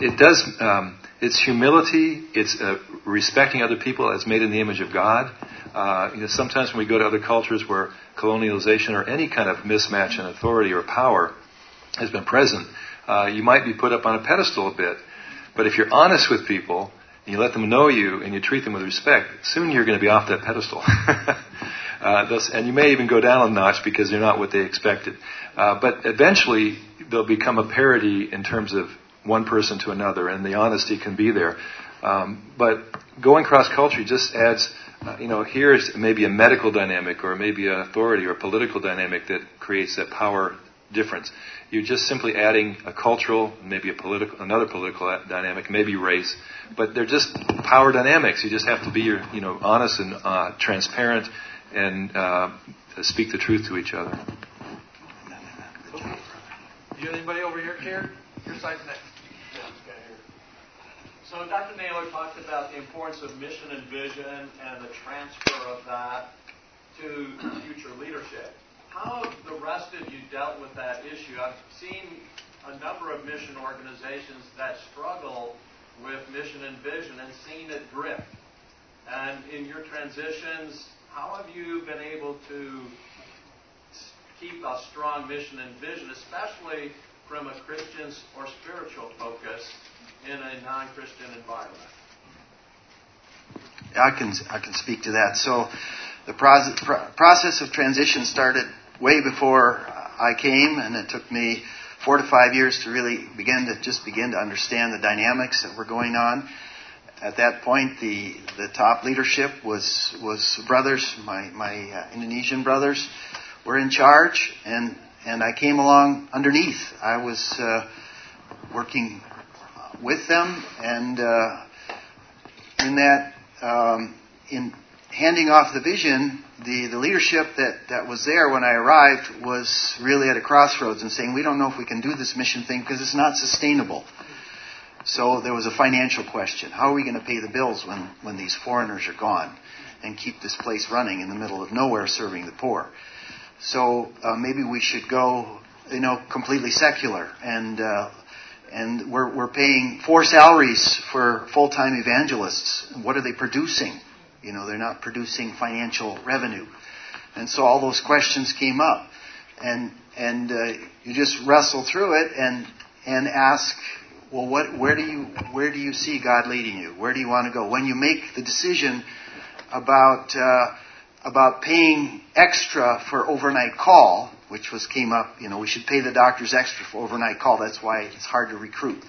it does um, it's humility, it's uh, respecting other people as made in the image of God. Uh, you know, sometimes when we go to other cultures where colonialization or any kind of mismatch in authority or power has been present, uh, you might be put up on a pedestal a bit. But if you're honest with people and you let them know you and you treat them with respect, soon you're going to be off that pedestal. Uh, thus, and you may even go down a notch because they're not what they expected. Uh, but eventually, they'll become a parity in terms of one person to another, and the honesty can be there. Um, but going cross culture just adds, uh, you know, here's maybe a medical dynamic or maybe an authority or political dynamic that creates that power difference. You're just simply adding a cultural, maybe a political, another political dynamic, maybe race, but they're just power dynamics. You just have to be, you know, honest and uh, transparent and uh, speak the truth to each other. You anybody over here, Karen? Your side's next. So Dr. Naylor talked about the importance of mission and vision and the transfer of that to future leadership. How have the rest of you dealt with that issue? I've seen a number of mission organizations that struggle with mission and vision and seen it drift. And in your transitions, how have you been able to keep a strong mission and vision, especially from a Christian or spiritual focus in a non-Christian environment? I can I can speak to that. So, the process process of transition started way before I came, and it took me four to five years to really begin to just begin to understand the dynamics that were going on at that point, the, the top leadership was, was brothers, my, my uh, Indonesian brothers were in charge, and, and I came along underneath. I was uh, working with them, and uh, in that, um, in handing off the vision, the, the leadership that, that was there when I arrived was really at a crossroads and saying, we don't know if we can do this mission thing because it's not sustainable. So there was a financial question. How are we going to pay the bills when, when these foreigners are gone and keep this place running in the middle of nowhere serving the poor? So uh, maybe we should go, you know, completely secular and uh, and we're, we're paying four salaries for full-time evangelists. What are they producing? You know, they're not producing financial revenue. And so all those questions came up. And, and uh, you just wrestle through it and, and ask well, what, where do you where do you see God leading you? Where do you want to go? When you make the decision about uh, about paying extra for overnight call, which was came up, you know, we should pay the doctors extra for overnight call. That's why it's hard to recruit.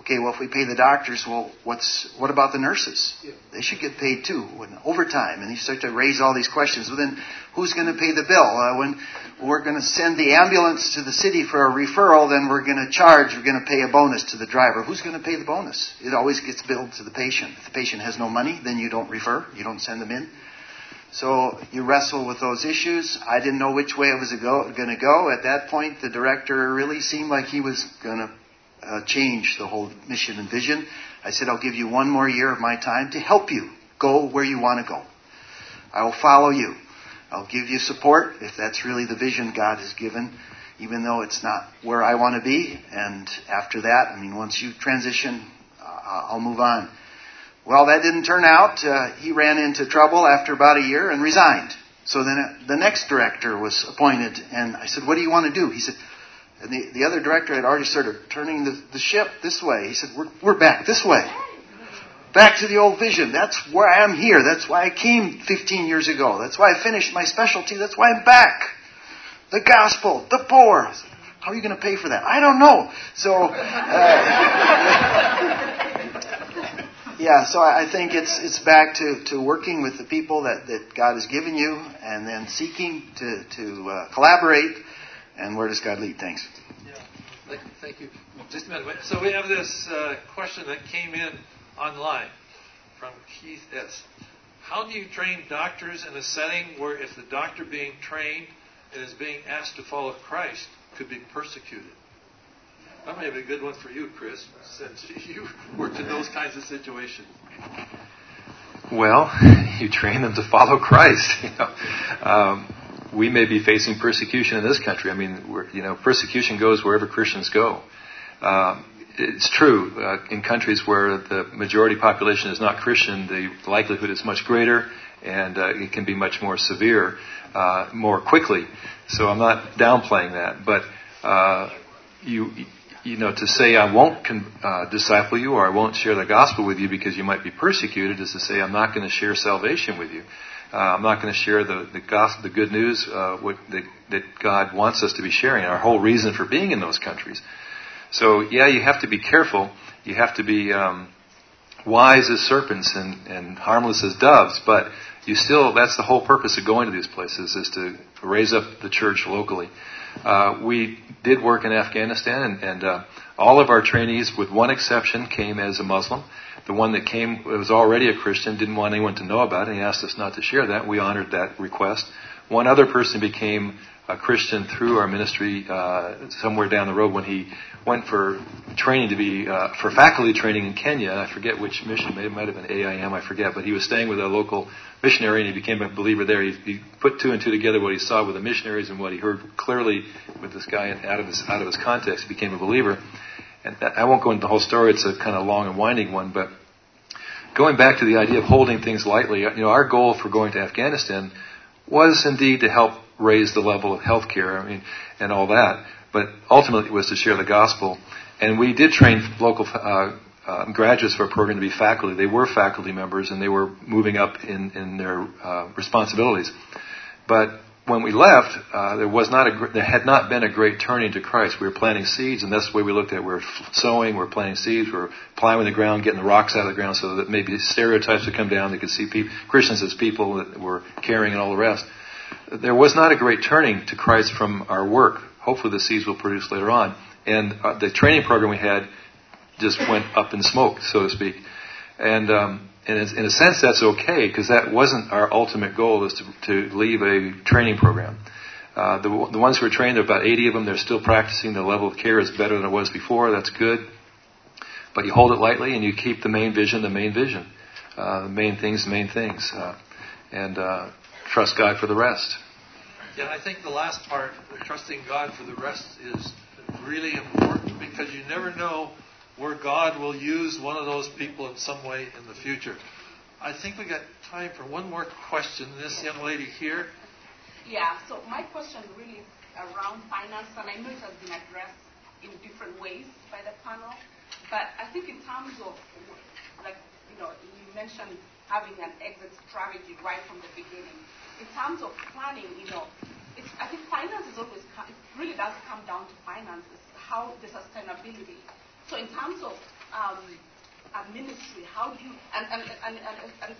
Okay, well, if we pay the doctors, well, what's what about the nurses? Yeah. They should get paid too, when overtime. And you start to raise all these questions. Well, then, who's going to pay the bill? Uh, when we're going to send the ambulance to the city for a referral, then we're going to charge. We're going to pay a bonus to the driver. Who's going to pay the bonus? It always gets billed to the patient. If the patient has no money, then you don't refer. You don't send them in. So you wrestle with those issues. I didn't know which way it was going to go. At that point, the director really seemed like he was going to uh, change the whole mission and vision. I said, I'll give you one more year of my time to help you go where you want to go. I will follow you. I'll give you support if that's really the vision God has given, even though it's not where I want to be. And after that, I mean, once you transition, uh, I'll move on. Well, that didn't turn out. Uh, he ran into trouble after about a year and resigned. So then uh, the next director was appointed, and I said, What do you want to do? He said, and the, the other director had already started turning the, the ship this way. He said, we're, we're back this way. Back to the old vision. That's where I am here. That's why I came 15 years ago. That's why I finished my specialty. That's why I'm back. The gospel, the poor. How are you going to pay for that? I don't know. So, uh, yeah, so I think it's it's back to, to working with the people that, that God has given you and then seeking to, to uh, collaborate and where does God lead? Thanks. Yeah, thank you. Just a minute. So we have this uh, question that came in online from Keith S. How do you train doctors in a setting where if the doctor being trained and is being asked to follow Christ could be persecuted? That may be a good one for you, Chris, since you worked in those kinds of situations. Well, you train them to follow Christ. You know? um, we may be facing persecution in this country. I mean, you know, persecution goes wherever Christians go. Um, it's true uh, in countries where the majority population is not Christian, the likelihood is much greater, and uh, it can be much more severe, uh, more quickly. So I'm not downplaying that, but uh, you. You know, to say I won't uh, disciple you or I won't share the gospel with you because you might be persecuted is to say I'm not going to share salvation with you. Uh, I'm not going to share the, the gospel, the good news uh, what, the, that God wants us to be sharing, our whole reason for being in those countries. So, yeah, you have to be careful. You have to be um, wise as serpents and, and harmless as doves, but you still, that's the whole purpose of going to these places, is to raise up the church locally. Uh, we did work in Afghanistan, and, and uh, all of our trainees, with one exception, came as a Muslim. The one that came was already a Christian, didn't want anyone to know about it, and he asked us not to share that. We honored that request. One other person became a Christian through our ministry uh, somewhere down the road when he went for training to be uh, for faculty training in Kenya. I forget which mission, it might have been AIM, I forget, but he was staying with a local missionary and he became a believer there. He, he put two and two together what he saw with the missionaries and what he heard clearly with this guy out of his out of his context. He became a believer. And I won't go into the whole story. It's a kind of long and winding one, but going back to the idea of holding things lightly, you know, our goal for going to Afghanistan was indeed to help raise the level of health care, I mean, and all that. But ultimately, it was to share the gospel. And we did train local uh, uh, graduates for a program to be faculty. They were faculty members, and they were moving up in in their uh, responsibilities. But when we left, uh, there was not a there had not been a great turning to Christ. We were planting seeds, and that's the way we looked at. it. We were sowing, we were planting seeds, we were plowing the ground, getting the rocks out of the ground, so that maybe stereotypes would come down. They could see Christians as people that were caring and all the rest. There was not a great turning to Christ from our work. Hopefully, the seeds will produce later on. And uh, the training program we had just went up in smoke, so to speak. And um, and in a sense, that's okay because that wasn't our ultimate goal is to, to leave a training program. Uh, the, the ones who are trained, there are about 80 of them. They're still practicing. The level of care is better than it was before. That's good. But you hold it lightly and you keep the main vision the main vision. Uh, the main things, the main things. Uh, and uh, trust God for the rest. Yeah, I think the last part, trusting God for the rest, is really important because you never know where God will use one of those people in some way in the future. I think we got time for one more question. This young lady here. Yeah, so my question really is around finance, and I know it has been addressed in different ways by the panel, but I think in terms of, like, you know, you mentioned having an exit strategy right from the beginning. In terms of planning, you know, it's, I think finance is always, it really does come down to finances, how the sustainability so in terms of um, a ministry, how do you, and, and, and, and,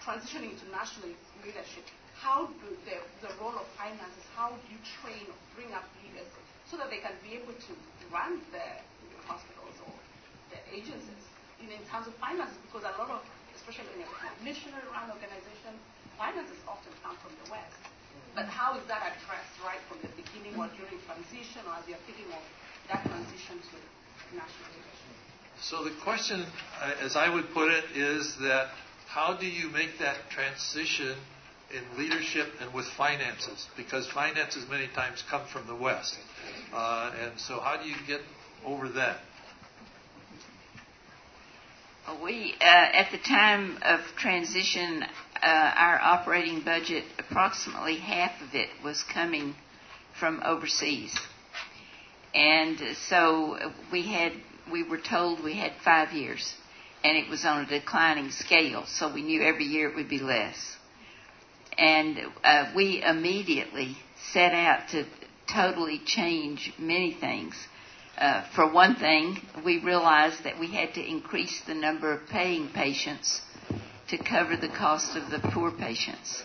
transitioning to national leadership, how do the, the role of finances, how do you train or bring up leaders so that they can be able to run the, hospitals or the agencies in, in terms of finances? Because a lot of, especially in a missionary run organization, finances often come from the West. But how is that addressed right from the beginning or during transition or as you're thinking of that transition to national leadership? So the question, uh, as I would put it, is that how do you make that transition in leadership and with finances? Because finances many times come from the West. Uh, and so how do you get over that? We, uh, at the time of transition, our operating budget, approximately half of it was coming from overseas. And so we had we were told we had five years, and it was on a declining scale, so we knew every year it would be less. And uh, we immediately set out to totally change many things. Uh, for one thing, we realized that we had to increase the number of paying patients to cover the cost of the poor patients.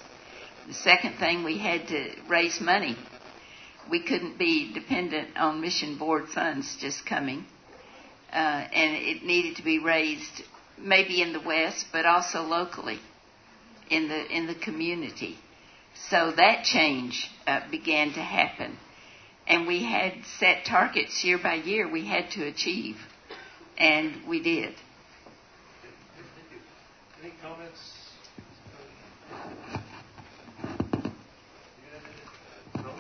The second thing, we had to raise money. We couldn't be dependent on mission board funds just coming uh, and it needed to be raised maybe in the West, but also locally in the in the community. So that change uh, began to happen, and we had set targets year by year we had to achieve, and we did. Any comments? No?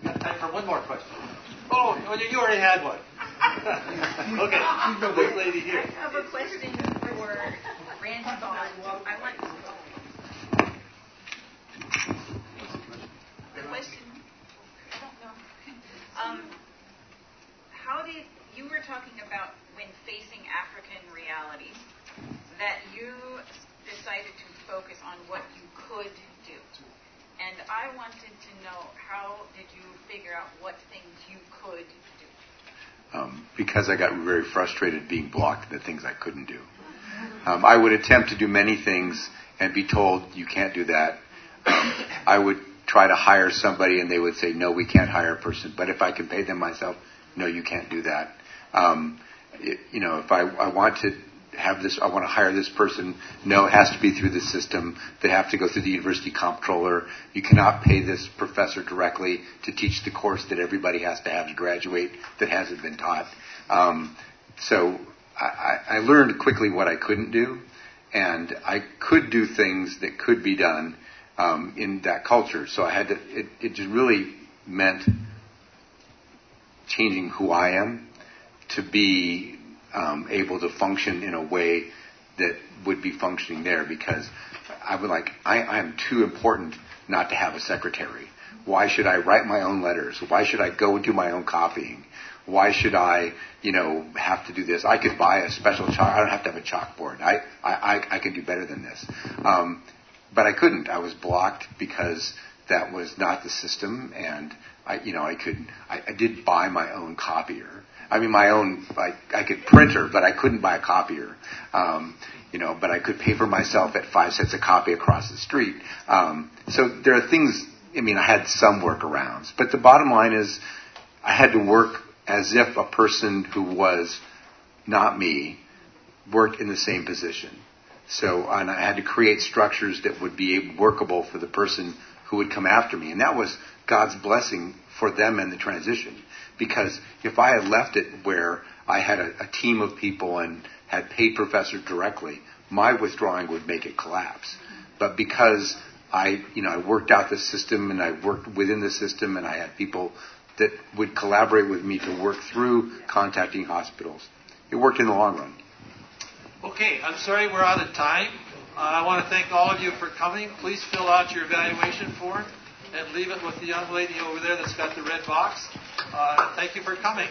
We got time for one more question. Oh, you already had one. okay, the big lady here. I have a question for Randy Bond. I want the question. I don't know. Um, how did you were talking about when facing African realities that you decided to focus on what you could do. And I wanted to know how did you figure out what things you could do? um, because I got very frustrated being blocked the things I couldn't do. Um, I would attempt to do many things and be told you can't do that. I would try to hire somebody and they would say no, we can't hire a person. But if I can pay them myself, no, you can't do that. Um, it, you know, if I, I want to have this, I want to hire this person. No, it has to be through the system. They have to go through the university comptroller. You cannot pay this professor directly to teach the course that everybody has to have to graduate that hasn't been taught. Um, so I, I learned quickly what I couldn't do, and I could do things that could be done um, in that culture. So I had to. It, it just really meant changing who I am to be um, able to function in a way that would be functioning there because I would like, I, I am too important not to have a secretary. Why should I write my own letters? Why should I go and do my own copying? Why should I, you know, have to do this? I could buy a special chalk. I don't have to have a chalkboard. I, I, I can do better than this. Um, but I couldn't. I was blocked because that was not the system, and I, you know, I could. I, I did buy my own copier, I mean, my own, I, I could printer, but I couldn't buy a copier. Um, you know, but I could pay for myself at five cents a copy across the street. Um, so there are things, I mean, I had some workarounds, but the bottom line is I had to work as if a person who was not me worked in the same position. So, and I had to create structures that would be workable for the person who would come after me. And that was God's blessing for them in the transition. Because if I had left it where I had a, a team of people and had paid professors directly, my withdrawing would make it collapse. But because I, you know, I worked out the system and I worked within the system and I had people that would collaborate with me to work through contacting hospitals. It worked in the long run. Okay, I'm sorry we're out of time. Uh, I want to thank all of you for coming. Please fill out your evaluation form and leave it with the young lady over there that's got the red box. Uh, thank you for coming.